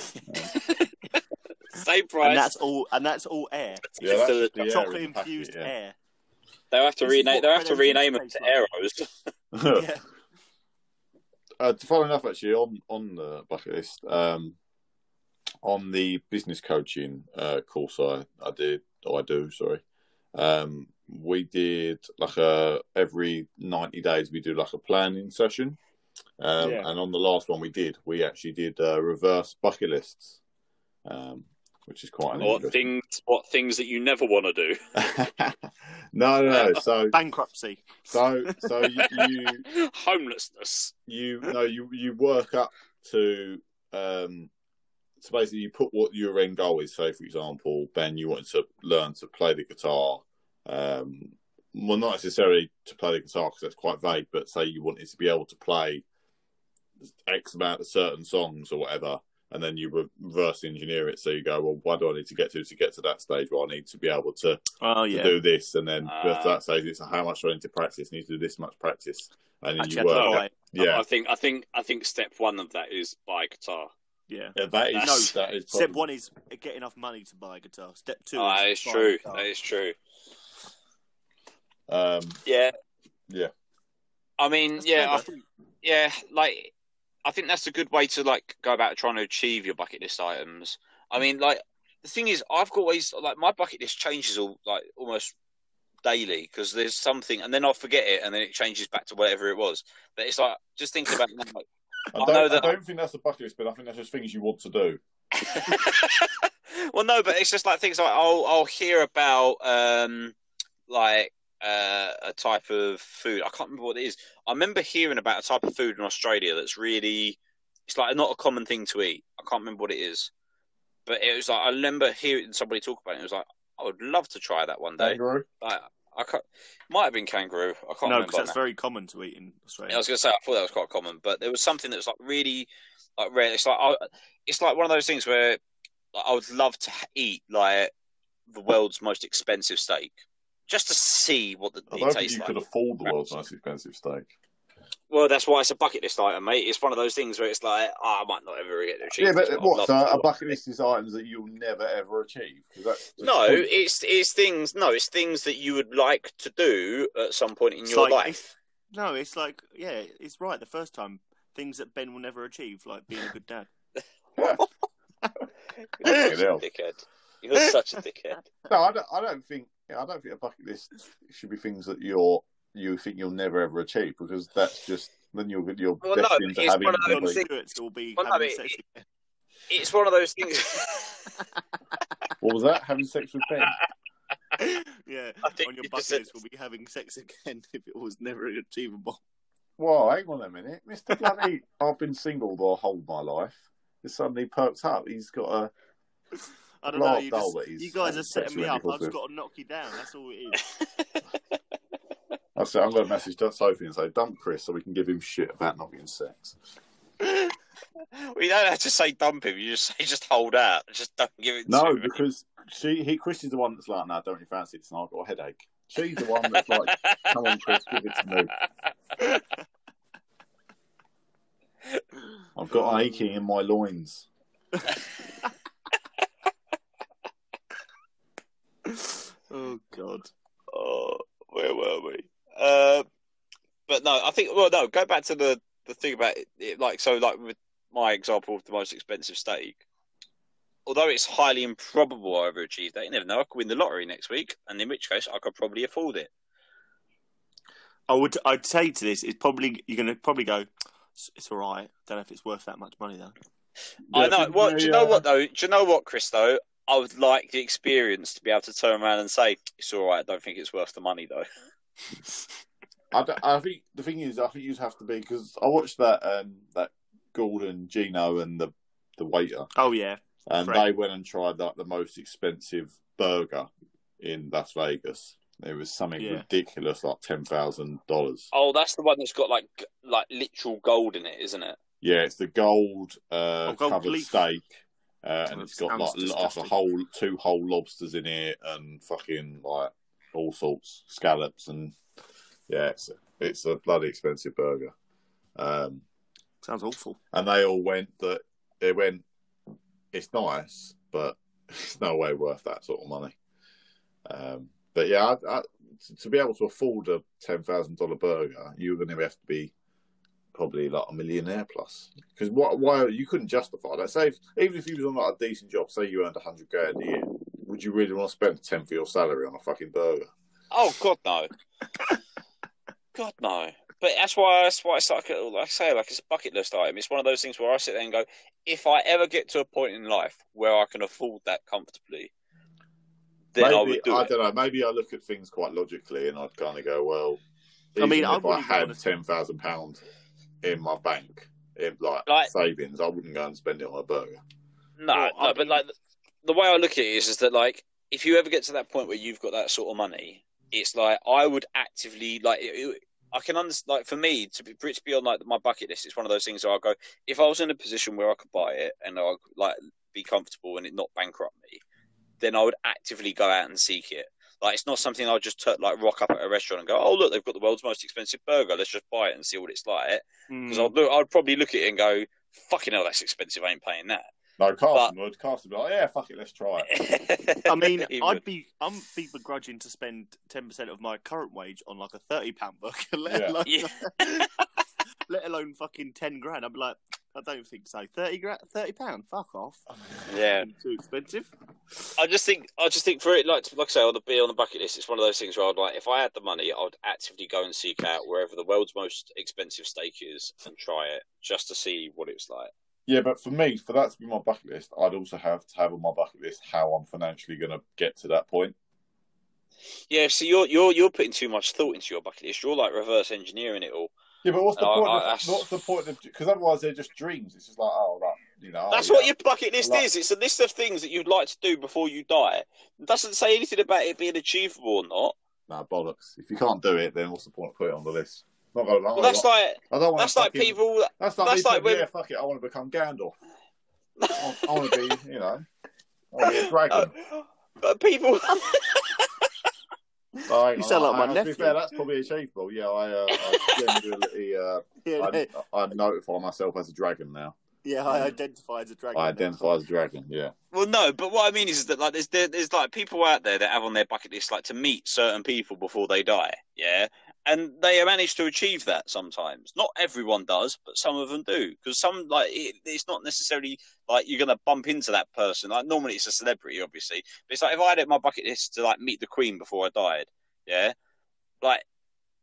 Same price. And that's all. And that's all air. Yeah, that's So just the air Chocolate in the packet, infused yeah. air. They'll have to rename. They'll have to rename them to to Aeros. [LAUGHS] [LAUGHS] yeah. Uh, funny enough, actually, on on the bucket list, um, on the business coaching uh, course I, I did, I do, sorry, um, we did like a every ninety days we do like a planning session, um, Yeah. and on the last one we did, we actually did uh, reverse bucket lists, um, which is quite an What interesting. things? What things that you never want to do? [LAUGHS] no, no, no. So, Bankruptcy. so, so you, you [LAUGHS] Homelessness. you no you you work up to um so basically you put what your end goal is say for example ben you wanted to learn to play the guitar um well not necessarily to play the guitar because that's quite vague but say you wanted to be able to play x amount of certain songs or whatever and then you reverse engineer it. So you go, well, why do I need to get to to get to that stage where I need to be able to, Oh to do this, and then Ah. uh, that stage it's how much do I need to practice? I need to do this much practice, and then Actually, you work. know it. why. Yeah, I think I think I think step one of that is buy a guitar. Yeah. yeah, that is That's- that is Step one is get enough money to buy a guitar. Step two Oh, that is is buy a true. guitar. That is true. Um, Yeah. Yeah. I mean, That's yeah, I think, yeah, like I think that's a good way to like go about trying to achieve your bucket list items. I mean, like the thing is, I've always like my bucket list changes all like almost daily because there's something, and then I'll forget it, and then it changes back to whatever it was. But it's like just thinking about now, like, I I don't, know that I don't think that's a bucket list, but I think that's just things you want to do. [LAUGHS] well, no, but it's just like things like I'll I'll hear about um like uh, a type of food. I can't remember what it is. I remember hearing about a type of food in Australia that's really it's like not a common thing to eat. I can't remember what it is, but it was like I remember hearing somebody talk about it. It was like I would love to try that one day. Kangaroo? Like, I can't, might have been kangaroo. I can't No, remember. because that's now. very common to eat in Australia. I was going to say I thought that was quite common, but there was something that was like really like rare. It's like I, it's like one of those things where like, I would love to eat like the world's most expensive steak just to see what the, I it don't think tastes you like. could afford the world's most expensive steak. Well, that's why it's a bucket list item, mate. It's one of those things where it's like oh, I might not ever get to achieve. Yeah, but I'd what? So a bucket list is items that you'll never ever achieve. that's No, pointless. it's it's things. No, it's things that you would like to do at some point in It's your like- life. it's- No, it's like yeah, it's right. The first time, things that Ben will never achieve, like being a good dad. You're such a hell. dickhead. You're such a dickhead. No, I don't. I don't think. I don't think a bucket list should be things that you're you think you'll never ever achieve because that's just then you're you're well, destined no, to having. One of those things. Will be Well, no, having it- sex again. It's one of those things. [LAUGHS] What was that? Having sex with Ben? yeah, on your bucket list will be having sex again [LAUGHS] if it was never achievable. Well, hang on a minute, Mister Bloody. I've been single the whole of my life. He suddenly perks up. He's got a. I don't know. You, just, you guys are setting me up. I've just got to knock you down. That's all it is. [LAUGHS] I said I'm going to message Sophie and say dump Chris so we can give him shit about not getting sex. [LAUGHS] Well, you don't have to say dump him. You just say just hold out. Just don't give it. No, to him. because she he Chris is the one that's like, no, don't you fancy it tonight? I've got a headache. She's the one that's like, [LAUGHS] come on, Chris, give it to me. I've got an aching in my loins. Oh God. Oh, where were we? Uh, but no, I think. Well, no. Go back to the the thing about it, it. Like so, like with my example of the most expensive steak. Although it's highly improbable I ever achieve that, you never know. I could win the lottery next week, and in which case I could probably afford it. I would. I'd say to this, it's probably you're going to probably go. It's, it's all right. Don't know if it's worth that much money though. I know. but Well, they, do you know uh, what though? Do you know what, Chris? Though I would like the experience to be able to turn around and say it's all right. I don't think it's worth the money though. [LAUGHS] I, don't- I think the thing is, I think you'd have to be because I watched that um, that Gordon, Gino, and the the waiter, Oh yeah. and Fred. they went and tried like the most expensive burger in Las Vegas. It was something Yeah. ridiculous, like ten thousand dollars. Oh, that's the one that's got like like literal gold in it, isn't it? Yeah, it's the gold, uh, Oh, gold covered leaf. steak, uh, and it's got like, like a whole two whole lobsters in it, and fucking like all sorts scallops, and yeah, it's it's a bloody expensive burger. Um, Sounds awful. and they all went that they went. It's nice, but [LAUGHS] it's no way worth that sort of money. Um, but yeah, I, I, to- to be able to afford a ten thousand dollar burger, you're going to have to be probably like a millionaire plus. Because what? Why you couldn't justify that? Say, if, even if you was on like a decent job, say you earned a hundred grand a year, would you really want to spend a tenth of your salary on a fucking burger? Oh God, no. [LAUGHS] God, no. But that's why that's why it's like like I say, like it's a bucket list item. It's one of those things where I sit there and go, if I ever get to a point in life where I can afford that comfortably, then maybe I would do it. don't know. Maybe I look at things quite logically, and I'd kind of go, well, I mean, even I if I had wanna- ten thousand pounds in my bank, in like, Like- savings, I wouldn't go and spend it on a burger. No, Well, I no, but like the way I look at it is, is that like if you ever get to that point where you've got that sort of money, it's like I would actively like it, it- I can understand. Like for me, to be for to be on like my bucket list, it's one of those things where I go, if I was in a position where I could buy it and I could, like be comfortable and it not bankrupt me, then I would actively go out and seek it. Like it's not something I'll just t- like rock up at a restaurant and go, oh look, they've got the world's most expensive burger. Let's just buy it and see what it's like. Because Mm. I'd look, I'd probably look at it and go, fucking hell, that's expensive. I ain't paying that. No, Carson would. Carson would be like, yeah, fuck it, let's try it. [LAUGHS] I mean, I'd would. be I'm be begrudging to spend ten percent of my current wage on like a thirty pound burger, [LAUGHS] Yeah. alone Yeah. [LAUGHS] let alone fucking ten grand. I'd be like, I don't think so. Thirty grand, thirty pound, fuck off. yeah. too expensive. I just think I just think for it like like I say on the be on the bucket list, it's one of those things where I'd like if I had the money, I'd actively go and seek out wherever the world's most expensive steak is and try it just to see what it's like. Yeah, but for me, for that to be my bucket list, I'd also have to have on my bucket list how I'm financially going to get to that point. Yeah, so you're you're you're putting too much thought into your bucket list. You're like reverse engineering it all. Yeah, but what's the Oh, point? I- of, what's the point of? Because otherwise, they're just dreams. It's just like, oh, right, you know. That's oh, what yeah. your bucket list Like- is. It's a list of things that you'd like to do before you die. It doesn't say anything about it being achievable or not. Nah, bollocks. If you can't do it, then what's the point of putting it on the list? Not gonna lie. Well, that's like I don't want that's like people. That's like that's like when- yeah, fuck it. I want to become Gandalf. I, [LAUGHS] I want to be, you know, I want to be a dragon. [LAUGHS] But people. [LAUGHS] Like, You sound like my I- to nephew. be fair, that's probably achievable. Yeah, I, uh, I generally, uh, [LAUGHS] Yeah, I, I notify myself as a dragon now. yeah. I identify as a dragon. I now. identify as a dragon. Yeah. Well, no, but what I mean is that like there's there, there's like people out there that have on their bucket list like to meet certain people before they die, yeah, and they manage to achieve that sometimes. Not everyone does, but some of them do because some like it, it's not necessarily like you're gonna bump into that person. Like normally it's a celebrity, obviously, but it's like if I had it my bucket list to like meet the Queen before I died, yeah, like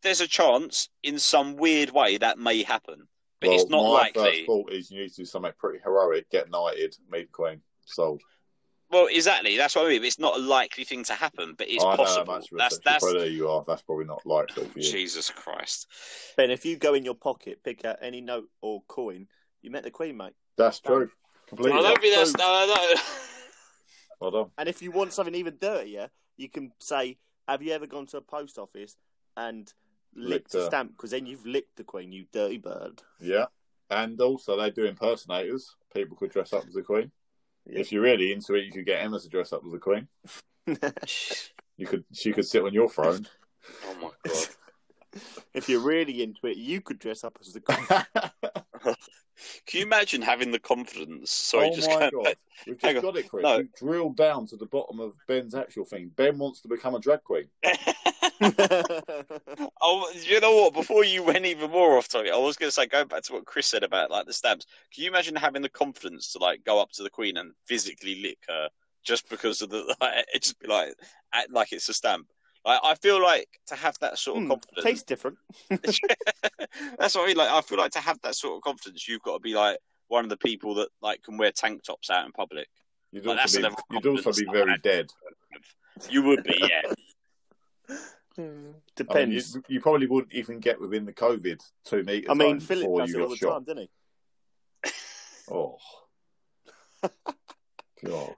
there's a chance in some weird way that may happen, but well, it's not my likely. first thought is you need to do something pretty heroic, get knighted, meet the Queen, sold. Well, exactly. That's what I mean. It's not a likely thing to happen, but it's I possible. that's, that's that's, that's probably there you are. That's probably not likely for you. Jesus Christ. Ben, if you go in your pocket, pick out any note or coin, you met the Queen, mate. That's true. I don't think that's. No, no. Well done. And if you want something even dirtier, you can say, "Have you ever gone to a post office and licked Licked a a- stamp? Because then you've licked the Queen, you dirty bird." Yeah. And also, they do impersonators. People could dress up as the Queen. Yeah. If you're really into it, you could get Emma to dress up as the Queen. [LAUGHS] You could, she could sit on your throne. oh my god. [LAUGHS] if you're really into it, you could dress up as the Queen. [LAUGHS] Can you imagine having the confidence? Sorry, oh just my going god, we've just got it, Chris. No. You drilled down to the bottom of Ben's actual thing. Ben wants to become a drag queen. [LAUGHS] [LAUGHS] Oh, you know what? Before you went even more off topic, I was going to say, going back to what Chris said about like the stamps. Can you imagine having the confidence to like go up to the Queen and physically lick her just because of the? [LAUGHS] Like, it just be like, act like it's a stamp. Like, I feel like to have that sort of Hmm, confidence. tastes different. [LAUGHS] That's what I mean. Like, I feel like to have that sort of confidence, you've got to be like one of the people that like can wear tank tops out in public. You'd Well, that's also a be, you'd also be very had. dead. You would be, yeah. [LAUGHS] I mean, Depends. you, you probably wouldn't even get within the COVID two meters. I mean, zone Philip does you it all got the shot. time, doesn't he? Oh, [LAUGHS] God.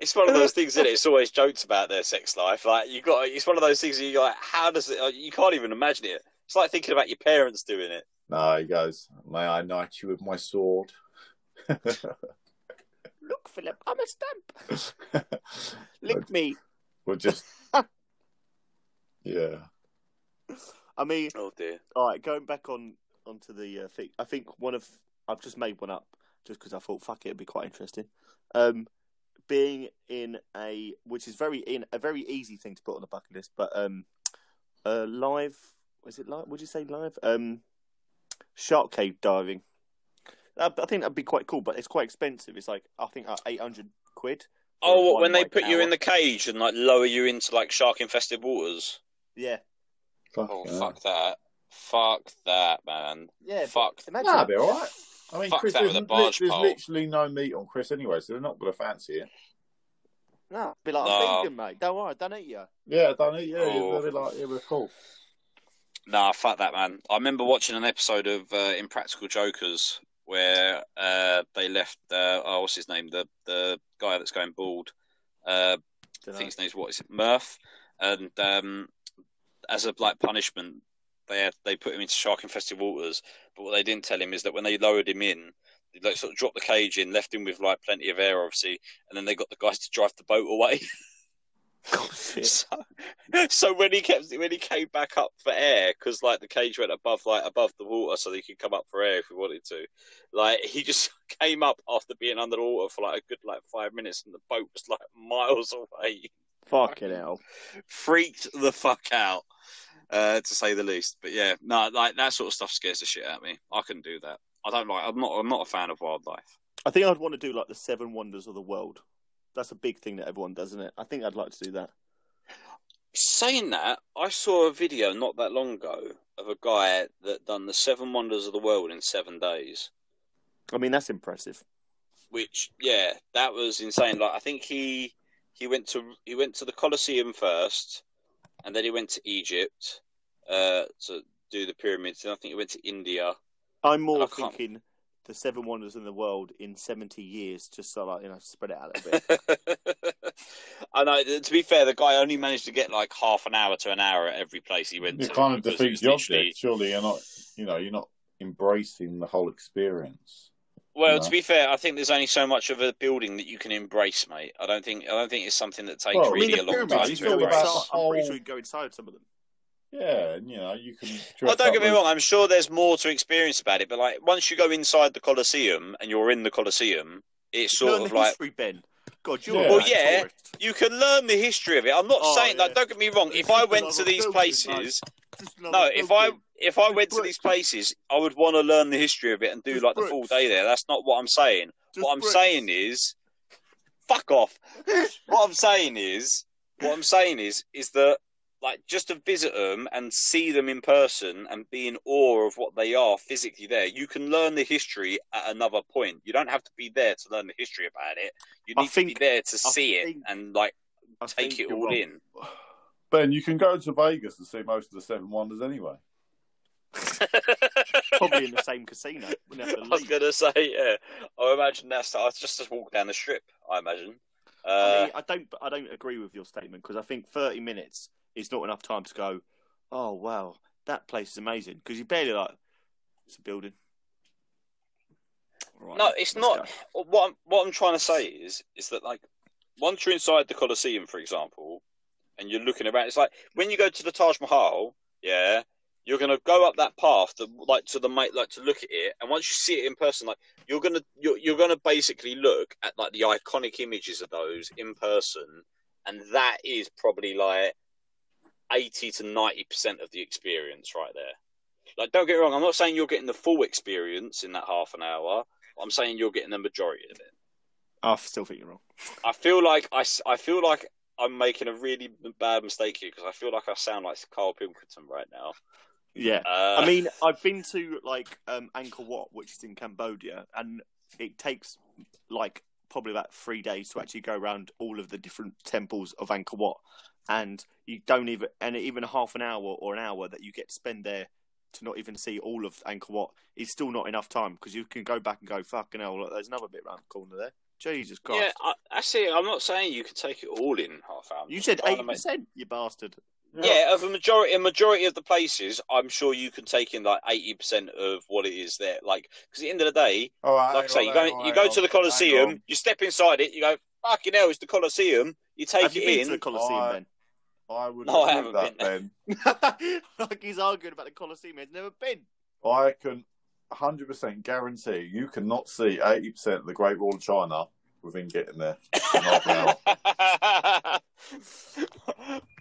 It's one of those things, isn't it? [LAUGHS] It's always jokes about their sex life. Like you got, it's one of those things. That you're like, how does it? You can't even imagine it. It's like thinking about your parents doing it. No, he goes. May I knight you with my sword? [LAUGHS] Look, Philip, I'm a stamp. [LAUGHS] Lick me. We'll just. yeah. I mean, Oh dear. all right, going back on onto the uh, thing. I think one of I've just made one up just because I thought fuck it, it'd be quite interesting. Um, being in a which is very in a very easy thing to put on the bucket list, but um, uh, live was it live? Would you say live? Um, shark cave diving. I, I think that'd be quite cool, but it's quite expensive. It's like I think uh, eight hundred quid. Oh, what, one, when they like, put you in the cage and like lower you into like shark infested waters. yeah Fuck Oh yeah. fuck that! Fuck that, man! yeah Fuck. Imagine Nah, they're all right. I mean, Fuck Chris, that there's, with a barge there's pole. literally no meat on Chris anyway, so they're not going to fancy it. no, be like No. I'm vegan, mate. Don't worry, don't eat you. Yeah, don't eat. Yeah, Oh. they'll be like, yeah, we're cool. Nah, fuck that, man. I remember watching an episode of uh, Impractical Jokers where uh, they left. Uh, oh, what's his name? The the guy that's going bald. Uh, I Dunno. think his name's what is it? Murph. And um, as a like punishment, they had, they put him into shark infested waters. But what they didn't tell him is that when they lowered him in, they like sort of dropped the cage in, left him with like plenty of air, obviously, and then they got the guys to drive the boat away. [LAUGHS] So, so when he kept when he came back up for air, because like the cage went above like above the water, so he could come up for air if he wanted to. Like he just [LAUGHS] came up after being under the water for like a good like five minutes, and the boat was like miles [LAUGHS] away. Fucking hell. Freaked the fuck out, uh, to say the least. But yeah, no, like that sort of stuff scares the shit out of me. I couldn't do that. I don't like. I'm not. I'm not a fan of wildlife. I think I'd want to do like the seven wonders of the world. That's a big thing that everyone does, isn't it? I think I'd like to do that. Saying that, I saw a video not that long ago of a guy that done the seven wonders of the world in seven days. I mean, that's impressive. Which, yeah, that was insane. Like, I think he he went to he went to the Colosseum first, and then he went to Egypt uh, to do the pyramids. And I think he went to India. I'm more I can't- thinking the seven wonders in the world in 70 years, just so like, you know, spread it out a little bit. [LAUGHS] I know. To be fair, the guy only managed to get like half an hour to an hour at every place he went It kind of defeats was the object. Surely you're not, you know, you're not embracing the whole experience. Well, No. to be fair, I think there's only so much of a building that you can embrace, mate. I don't think I don't think it's something that takes Well, I I mean, really a long time you to go embrace. about- inside, I'm pretty sure you go inside some of them. Yeah, and, you know, you can. Well, don't get me as- wrong. I'm sure there's more to experience about it, but like once you go inside the Colosseum and you're in the Colosseum, it's Learn sort the of like history, Ben. God, you're Yeah. Well, yeah. tourist. you can learn the history of it. I'm not Oh, saying like yeah. don't get me wrong. It's If I went to these places, Just no, if I if I went to these places, I would want to learn the history of it and do Just like the full day there. That's not what I'm saying. Just what I'm bricks. saying is, fuck off. [LAUGHS] what I'm saying is, what I'm saying is, is that like just to visit them and see them in person and be in awe of what they are physically there. You can learn the history at another point. You don't have to be there to learn the history about it. You I need to be there to I see it and like I take it all wrong. in. [SIGHS] Ben, you can go to Vegas and see most of the Seven Wonders anyway. [LAUGHS] Probably in the same casino. [LAUGHS] I was gonna say, yeah. I imagine that's I just just walk down the strip. I imagine. I, Uh, mean, I don't. I don't agree with your statement because I think thirty minutes is not enough time to go. Oh wow, that place is amazing because you barely like. It's a building. Right, no, it's not. go. What I'm, what I'm trying to say is, is that like once you're inside the Colosseum, for example, and you're looking around, it's like when you go to the Taj Mahal, yeah, you're gonna go up that path to like to the mate, like to look at it, and once you see it in person, like you're gonna you're, you're gonna basically look at like the iconic images of those in person, and that is probably like eighty to ninety percent of the experience right there. Like, don't get me wrong, I'm not saying you're getting the full experience in that half an hour. I'm saying you're getting the majority of it. I still think you're wrong. I feel like I, I feel like I'm making a really bad mistake here because I feel like I sound like Carl Pilkington right now. Yeah. Uh, I mean, I've been to like um, Angkor Wat, which is in Cambodia, and it takes like probably about three days to actually go around all of the different temples of Angkor Wat, and you don't even and even half an hour or an hour that you get to spend there to not even see all of Angkor Wat is still not enough time because you can go back and go fucking hell. Look, there's another bit round the corner there. Jesus Christ! yeah, I, I see. I'm not saying you can take it all in half an hour. you said trying eighty percent, you bastard. Yeah, of a majority, a majority of the places, I'm sure you can take in like eighty percent of what it is there. Like, because at the end of the day, All right, like I say, you go, you go to the Colosseum, you step inside it, you go, fucking hell, it's the Colosseum. You take Have you it been in. to the Colosseum I- then? I would No, I agree with haven't that, [LAUGHS] Ben. like he's arguing about the Colosseum. He's never been. I can 100% guarantee you cannot see 80% of the Great Wall of China within getting there in half an hour. [LAUGHS]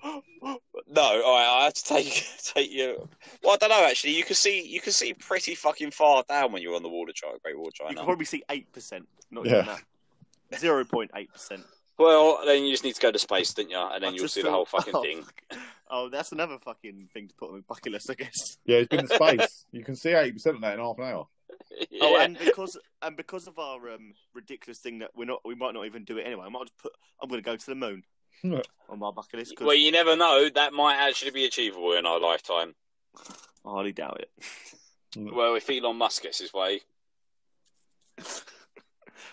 no, all right, I have to take [LAUGHS] take you. Well, I don't know. Actually, you can see you can see pretty fucking far down when you're on the wall of China, Great Wall of You China. can probably see eight percent, not Yeah. even that. Zero point eight percent. Well, then you just need to go to space, don't you? And then you'll see the whole fucking [LAUGHS] oh, thing. Oh, that's another fucking thing to put on the bucket list, I guess. Yeah, it's been to space. You can see 80% of that in half an hour. [LAUGHS] Yeah. Oh, and because and because of our um, ridiculous thing that we're not, we might not even do it anyway. I might just put. I'm going to go to the moon [LAUGHS] on my bucket list. 'cause well, you never know. That might actually be achievable in our lifetime. [SIGHS] I hardly doubt it. Well, if Elon Musk gets his way,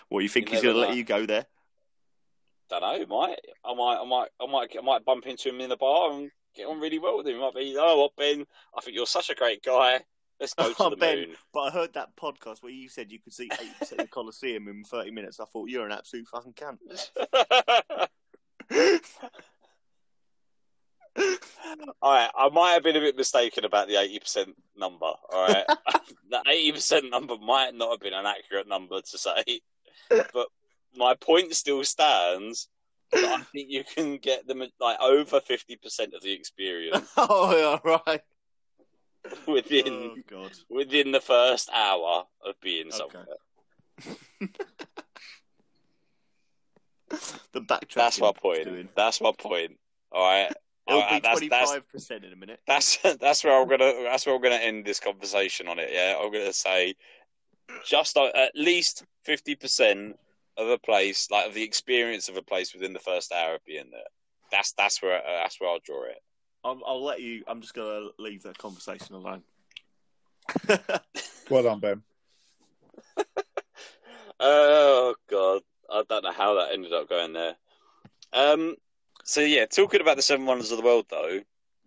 What you think You he's going to let you go there? Don't know. Might I might I might I might I might bump into him in the bar and get on really well with him. He might be, oh, what Ben? I think you're such a great guy. Let's go [LAUGHS] to Oh, the Ben. moon. But I heard that podcast where you said you could see 80% of the Colosseum in 30 minutes. I thought, you're an absolute fucking cunt. [LAUGHS] all right, I might have been a bit mistaken about the eighty percent number. All right, [LAUGHS] the eighty percent number might not have been an accurate number to say, but my point still stands. I think you can get them like over fifty percent of the experience [LAUGHS] oh, yeah, right. within Oh, God. within the first hour of being Okay. somewhere. [LAUGHS] The backtrack. That's my point. That's my point. All right, It'll All right, be that's- twenty that's- five percent in a minute. That's [LAUGHS] that's where I'm gonna that's where I'm gonna end this conversation on it. Yeah, I'm gonna say just like, at least fifty percent of a place, like of the experience of a place within the first hour of being there. That's that's where uh, that's where I'll draw it. I'll, I'll let you. I'm just gonna leave that conversation alone. [LAUGHS] Well done, Ben. [LAUGHS] Oh god, I don't know how that ended up going there. Um, so yeah, talking about the seven wonders of the world though,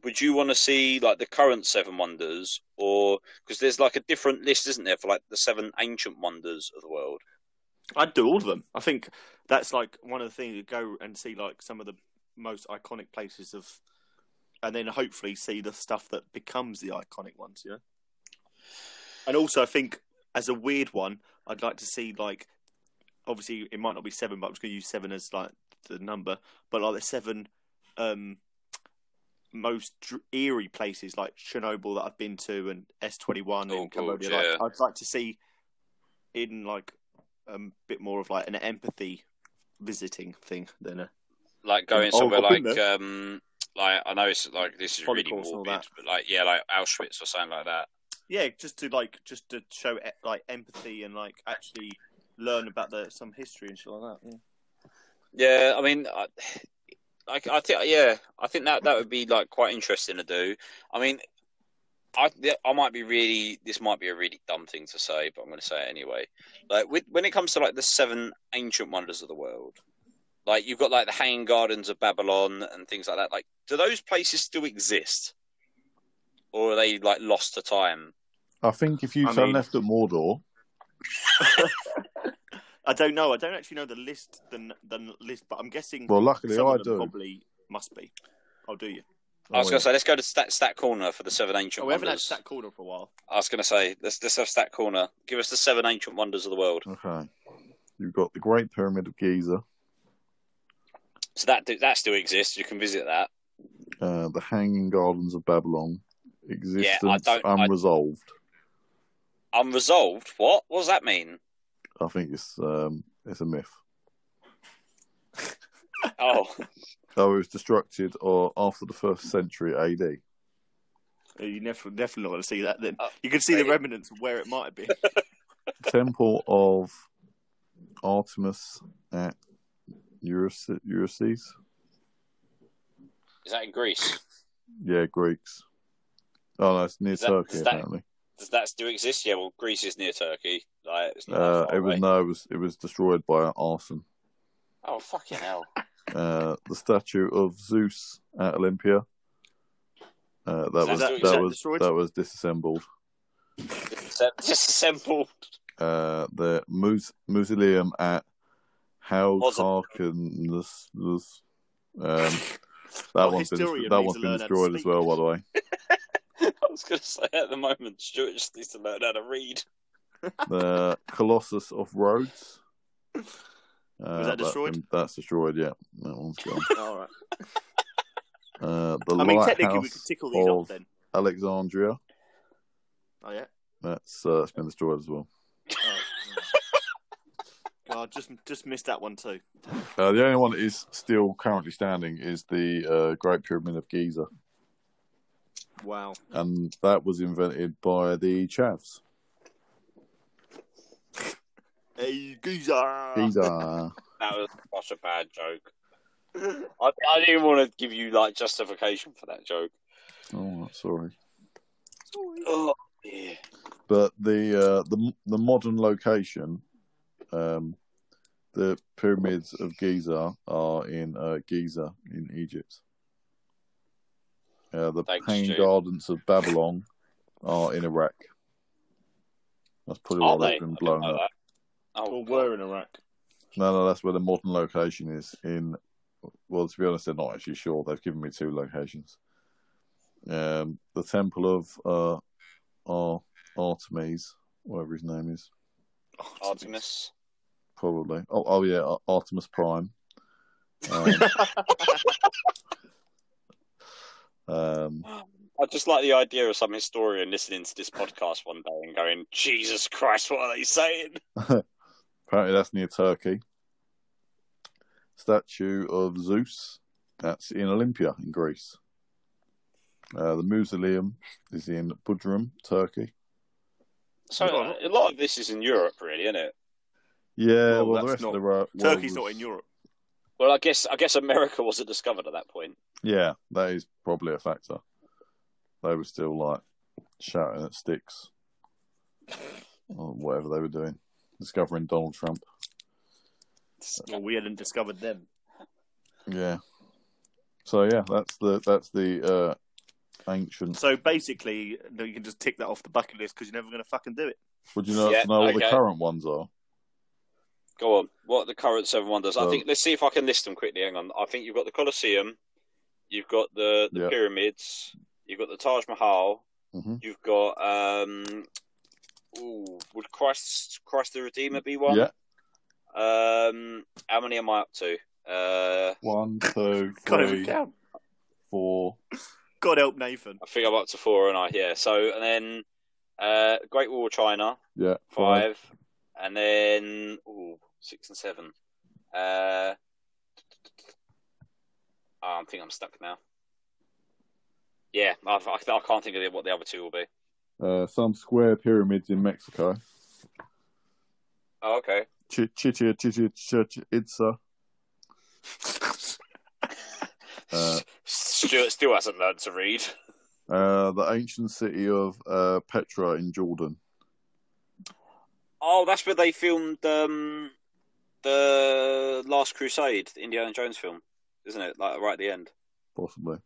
would you want to see like the current seven wonders, or because there's like a different list, isn't there, for like the seven ancient wonders of the world? I'd do all of them. I think that's like one of the things. You go and see like some of the most iconic places of, and then hopefully see the stuff that becomes the iconic ones. You know. And also, I think as a weird one, I'd like to see like, obviously it might not be seven, but I'm just going to use seven as like the number. But like the seven um, most eerie places like Chernobyl that I've been to and S21 Oh, in Cambodia. Yeah. like, I'd like to see in like a um, bit more of like an empathy visiting thing than a like going Oh, somewhere like um like I know it's like this is really Holocaust morbid, but like yeah, like Auschwitz or something like that. yeah, just to like just to show like empathy and like actually learn about the some history and shit like that. Yeah. Yeah, I mean, I, [SIGHS] like I think yeah, I think that that would be like quite interesting to do. I mean, I I might be really this might be a really dumb thing to say, but I'm going to say it anyway. Like with, when it comes to like the seven ancient wonders of the world, like you've got like the Hanging Gardens of Babylon and things like that. Like, do those places still exist, or are they like lost to time? I think if you I turn mean- left at Mordor, [LAUGHS] I don't know. I don't actually know the list the the list, but I'm guessing. well, luckily some I of them do. Probably must be. I'll do you. I was going to say let's go to stat, stat corner for the seven ancient Oh, we haven't had wonders. stat corner for a while. I was going to say let's let's have stat corner. Give us the seven ancient wonders of the world. Okay. You've got the Great Pyramid of Giza, So that that still exists. You can visit that. uh, the Hanging Gardens of Babylon, existence don't- I- unresolved. Unresolved. What? What does that mean? I... think it's um, it's a myth. Oh, [LAUGHS] Oh, it was destructed or after the first century AD. You never definitely not going to see that. Then Uh, you can see the remnants of where it might have been. [LAUGHS] Temple of Artemis at Euryce- Euryces. is that in Greece? Yeah, Greeks. Oh no, it's near Is that- Turkey is that- apparently. Does that still exist? Yeah. Well, Greece is near Turkey. Like, it's not Uh, it was away. no, it was it was destroyed by arson. Oh fucking hell! Uh, the statue of Zeus at Olympia. Uh, that Is was that- that, that was destroyed? that was disassembled. Dis- Disassembled. Uh, the muse- mausoleum at it- Haukarkens. Um, [LAUGHS] that Oh, one's been that one's been how destroyed as well. By the way, [LAUGHS] I was going to say at the moment, Stuart just needs to learn how to read. the Colossus of Rhodes. [LAUGHS] Uh, Was that destroyed? that's destroyed. Yeah, that one's gone. [LAUGHS] All right. [LAUGHS] Uh, the I mean, technically, we could tick all these off then. Alexandria. Oh yeah. That's uh, that's been destroyed as well. [LAUGHS] Oh, just just missed that one too. Uh, the only one that is still currently standing is the uh, Great Pyramid of Giza, Wow. and that was invented by the Chavs. Hey, geezer. Giza. That was such a bad joke. I, I didn't want to give you like justification for that joke. oh, sorry. Oh yeah. But the uh, the the modern location, um, the pyramids of Giza are in uh, Giza in Egypt. Uh, the Thanks, Pain Stu. Gardens of Babylon are in Iraq. That's probably Are why they? they've been blown know up. That. Oh, Or were in Iraq. No, no, that's where the modern location is. In well, to be honest, they're not actually sure. They've given me two locations. Um, the Temple of uh, Ar- Artemis, whatever his name is, Artemis. probably. Oh, oh yeah, Ar- Artemis Prime. Um, [LAUGHS] um, I just like the idea of some historian listening to this podcast one day and going, Jesus Christ, what are they saying? [LAUGHS] apparently, that's near Turkey. Statue of Zeus. That's in Olympia in Greece. Uh, the mausoleum is in Bodrum, Turkey. So a lot of this is in Europe, really, isn't it? Yeah, Well, well, the rest not- of the world Turkey's was- not in Europe. Well, I guess I guess America [LAUGHS] wasn't discovered at that point. Yeah, that is probably a factor. They were still like shouting at sticks or whatever they were doing, discovering Donald Trump. Well, we hadn't discovered them. Yeah. So yeah, that's the that's the uh, ancient. So basically, you can just tick that off the bucket list because you're never going to fucking do it. Would you know, Yeah, know what the current ones are? Go on. What the current seven wonders? I think let's see if I can list them quickly. Hang on. I think you've got the Colosseum, you've got the, the Yeah. pyramids, you've got the Taj Mahal, hmm you've got um ooh, would Christ Christ the Redeemer be one? Yeah, Um how many am I up to? Uh one, two, [LAUGHS] Can't even three, count. four. God help Nathan. I think I'm up to four and I yeah. So and then uh Great Wall of China, Yeah, five. five. And then ooh, six and seven. Uh oh, I think I'm stuck now. Yeah, I've, I, I can't think of what the other two will be. Uh, some square pyramids in Mexico. Oh, okay. Ch- Chichen Chichen Itza. [LAUGHS] Uh, Stuart still hasn't learned to read. Uh, the ancient city of uh, Petra in Jordan. Oh, that's where they filmed um, the Last Crusade, the Indiana Jones film, isn't it? Like right at the end. possibly.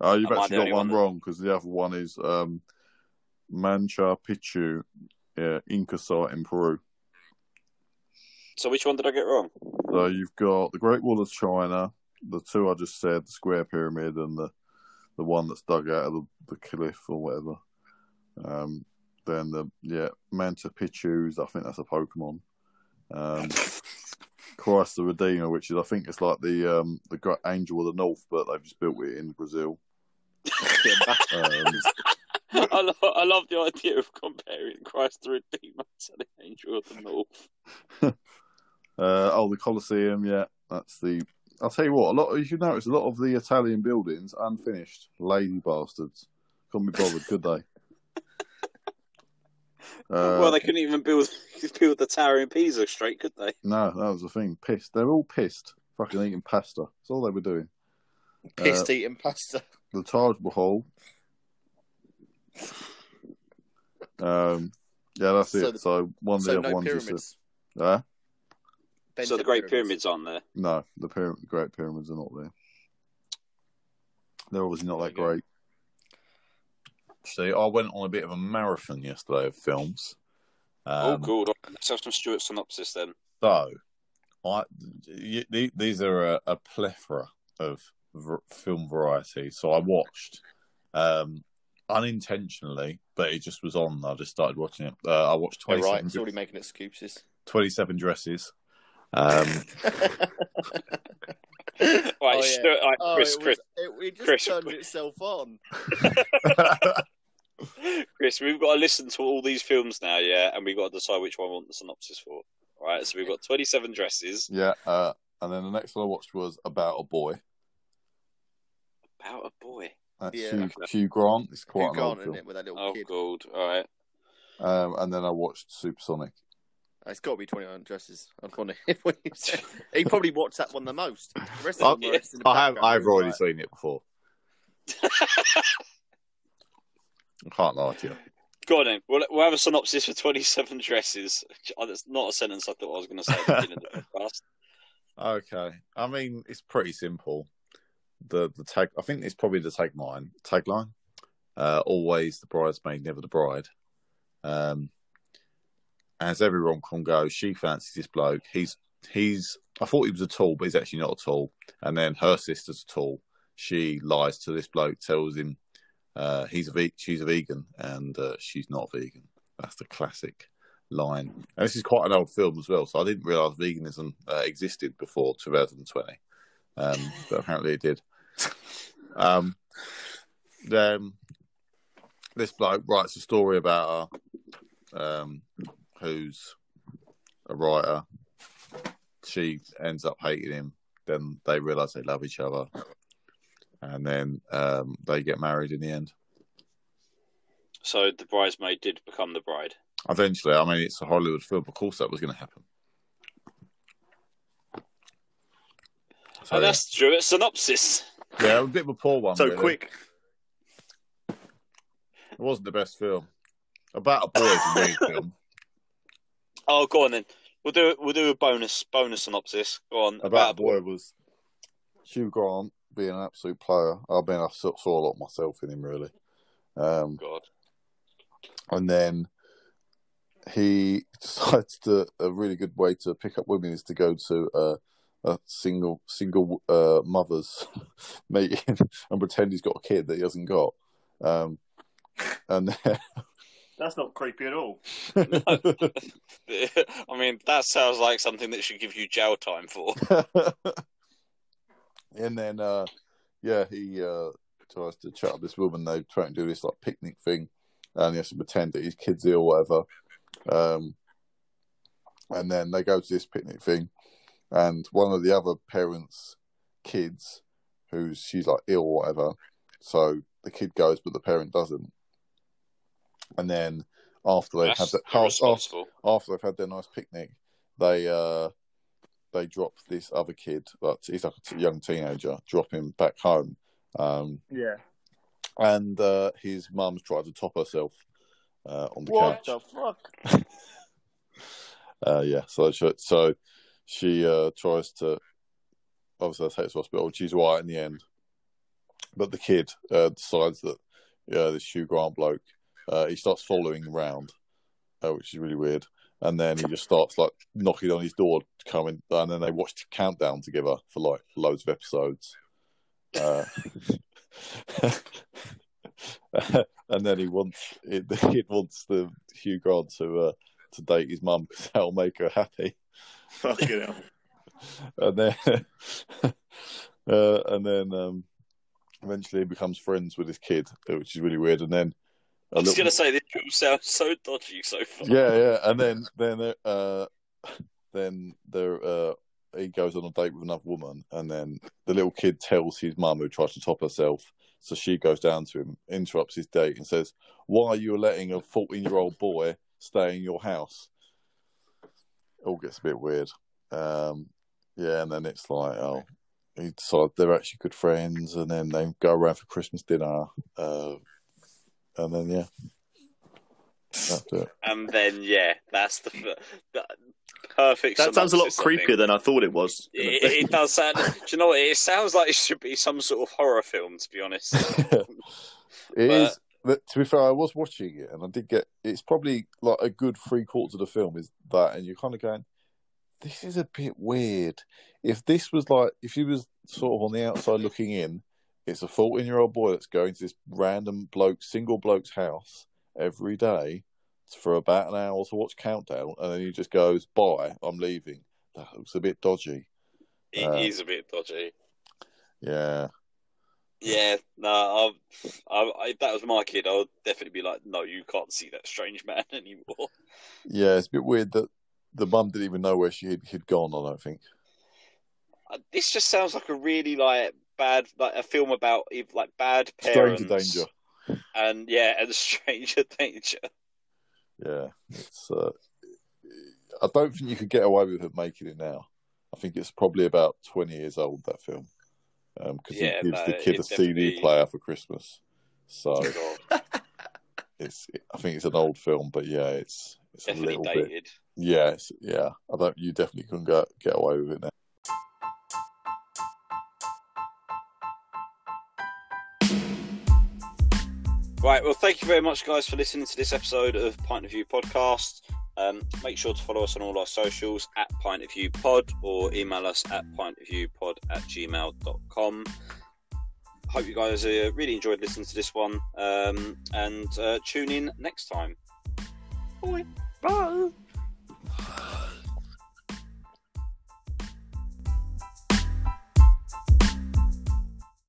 Oh, you've Am actually got one one wrong because the other one is um, Mancha Picchu, uh, Inca site in Peru. So which one did I get wrong? So you've got the Great Wall of China, the two I just said, the Square Pyramid, and the the one that's dug out of the, the cliff or whatever. Um, then the yeah Manta Picchu's, I think that's a Pokemon. Um, [LAUGHS] Christ the Redeemer, which is I think it's like the um, the Angel of the North, but they've just built it in Brazil. [LAUGHS] Um, [LAUGHS] I, love, I love the idea of comparing Christ the Redeemer to the Angel of the North. [LAUGHS] Uh, oh, the Colosseum, yeah, that's the. I'll tell you what, a lot. You should notice a lot of the Italian buildings unfinished. Lazy bastards. Couldn't be bothered, could they? Uh, [LAUGHS] well, they couldn't even build build the tower in Pisa straight, could they? No, that was the thing. Pissed. They're all pissed. Fucking eating pasta. That's all they were doing. Pissed eating pasta. The Taj Mahal. Um, yeah, that's So it. the- so one of the So other no ones you said. pyramids. Uh, so the Great Pyramids aren't there. no, the pyramid, Great Pyramids are not there. They're obviously not that There you great. See, I went on a bit of a marathon yesterday of films. oh, Um, good. Let's have some Stuart synopsis then. So, I y- the- these are a, a plethora of v- film variety. So I watched um, unintentionally, but it just was on. I just started watching it. Uh, I watched Oh, 27, right, it's already making excuses. 27 dresses. [LAUGHS] Um, [LAUGHS] Right, Oh, yeah. Stuart, right, Oh, Chris, it, Chris, was, it, it just Chris. turned itself on. [LAUGHS] Chris, we've got to listen to all these films now, yeah, and we've got to decide which one we want the synopsis for. Right, so we've got 27 dresses yeah, uh, and then the next one I watched was About a Boy. about a boy. That's Yeah. Hugh, Hugh Grant. It's quite Hugh an Grant old in film. it with that little Oh, kid. good. All right. Um, and then I watched Supersonic. It's got to be 21 dresses. [LAUGHS] I'm funny. [LAUGHS] he probably watched that one the most. The rest I, of them were just in the I have. I've already like, seen it before. I [LAUGHS] can't lie to you. Go on then. We'll, we'll have a synopsis for 27 dresses. Oh, That's not a sentence I thought I was going to say at the beginning of the podcast. Okay. I mean, it's pretty simple. The the tag. I think it's probably the tagline. Tagline. Uh, always the bridesmaid, never the bride. Um, as every rom com goes, she fancies this bloke. He's he's. I thought he was a tall, but he's actually not a tall. And then her sister's tall. She lies to this bloke, tells him uh, he's a ve- she's a vegan, and uh, she's not vegan. That's the classic line. And this is quite an old film as well, so I didn't realise veganism uh, existed before 2020, um, but apparently it did. Um, then this bloke writes a story about her, um, who's a writer. She ends up hating him. Then they realise they love each other, and then um, they get married in the end. So the bridesmaid did become the bride. Eventually, I mean, it's a Hollywood film. Of course, that was going to happen. Oh, that's true. It's synopsis. yeah, a bit of a poor one. So really. quick. It wasn't the best film. About a boy is a weird film. [LAUGHS] Oh, go on then. We'll do we'll do a bonus bonus synopsis. Go on. About a boy was Hugh Grant being an absolute player. I mean, I saw saw a lot myself in him, really. Um, God. and then he [LAUGHS] decides to a really good way to pick up women is to go to a, a single single uh, mother's [LAUGHS] meeting [LAUGHS] and pretend he's got a kid that he hasn't got. Um, and [LAUGHS] That's not creepy at all. I mean, that sounds like something that should give you jail time for. and then uh, yeah, he uh, tries to chat up this woman. They try and do this like picnic thing, and he has to pretend that his kid's ill or whatever. Um, and then they go to this picnic thing, and one of the other parents' kids, who's she's like ill or whatever, so the kid goes, but the parent doesn't. And then after they've had the, after, after they've had their nice picnic, they uh they drop this other kid, but he's like a young teenager, drop him back home. Um, Yeah. and uh, his mum's tried to top herself uh, on the What couch. the fuck? [LAUGHS] Uh, yeah, so she, so she uh, tries to obviously take her to hospital. She's right in the end, but the kid uh, decides that yeah, this Hugh Grant bloke uh, he starts following around, uh, which is really weird. And then he just starts like knocking on his door, coming, and then they watch the countdown together for like loads of episodes. Uh, [LAUGHS] and then he wants it, the kid wants the Hugh Grant to uh, to date his mum because that'll make her happy. Fucking [LAUGHS] hell. And then [LAUGHS] uh, and then um, eventually he becomes friends with his kid, which is really weird. And then a I was going to say this film sounds so dodgy so far. yeah, yeah, and then then uh, then there uh, he goes on a date with another woman, and then the little kid tells his mum who tries to top herself. So she goes down to him, interrupts his date, and says, "Why are you letting a fourteen-year-old boy stay in your house?" All gets a bit weird. Um, yeah, and then it's like, oh, he decide they're actually good friends, and then they go around for Christmas dinner, uh, and then yeah, that's it. And then, yeah, that's the, the perfect. That sounds a lot synopsis, think. creepier than I thought it was. It, it does sound. Do you know what? It sounds like it should be some sort of horror film. To be honest, [LAUGHS] It is. But To be fair, I was watching it, and I did get. It's probably like a good three quarters of the film is that, and you're kind of going, "This is a bit weird." If this was like, if he was sort of on the outside looking in, it's a 14 year old boy that's going to this random bloke, single bloke's house every day for about an hour to watch Countdown, and then he just goes, "Bye, I'm leaving." That looks a bit dodgy. it Uh, is a bit dodgy. Yeah, Yeah, no, I, I, if that was my kid, I would definitely be like, no, you can't see that strange man [LAUGHS] anymore. yeah. It's a bit weird that the mum didn't even know where she had, had gone. I don't think. Uh, This just sounds like a really like bad, like a film about like bad parents. Stranger danger. and yeah, and [LAUGHS] stranger danger. Yeah, it's. Uh, I don't think you could get away with it making it now. I think it's probably about twenty years old that film, because um, yeah, he gives no, the kid a CD player for Christmas. So [LAUGHS] it's I think it's an old film, but yeah, it's it's definitely a little dated. bit. Yes, yeah, yeah. I don't. You definitely couldn't get get away with it now. Right, well, thank you very much, guys, for listening to this episode of Pint of View Podcast. Um, make sure to follow us on all our socials at Pint of View Pod or email us at pintofviewpod at gmail.com. Hope you guys uh, really enjoyed listening to this one um, and uh, tune in next time. Bye. Bye.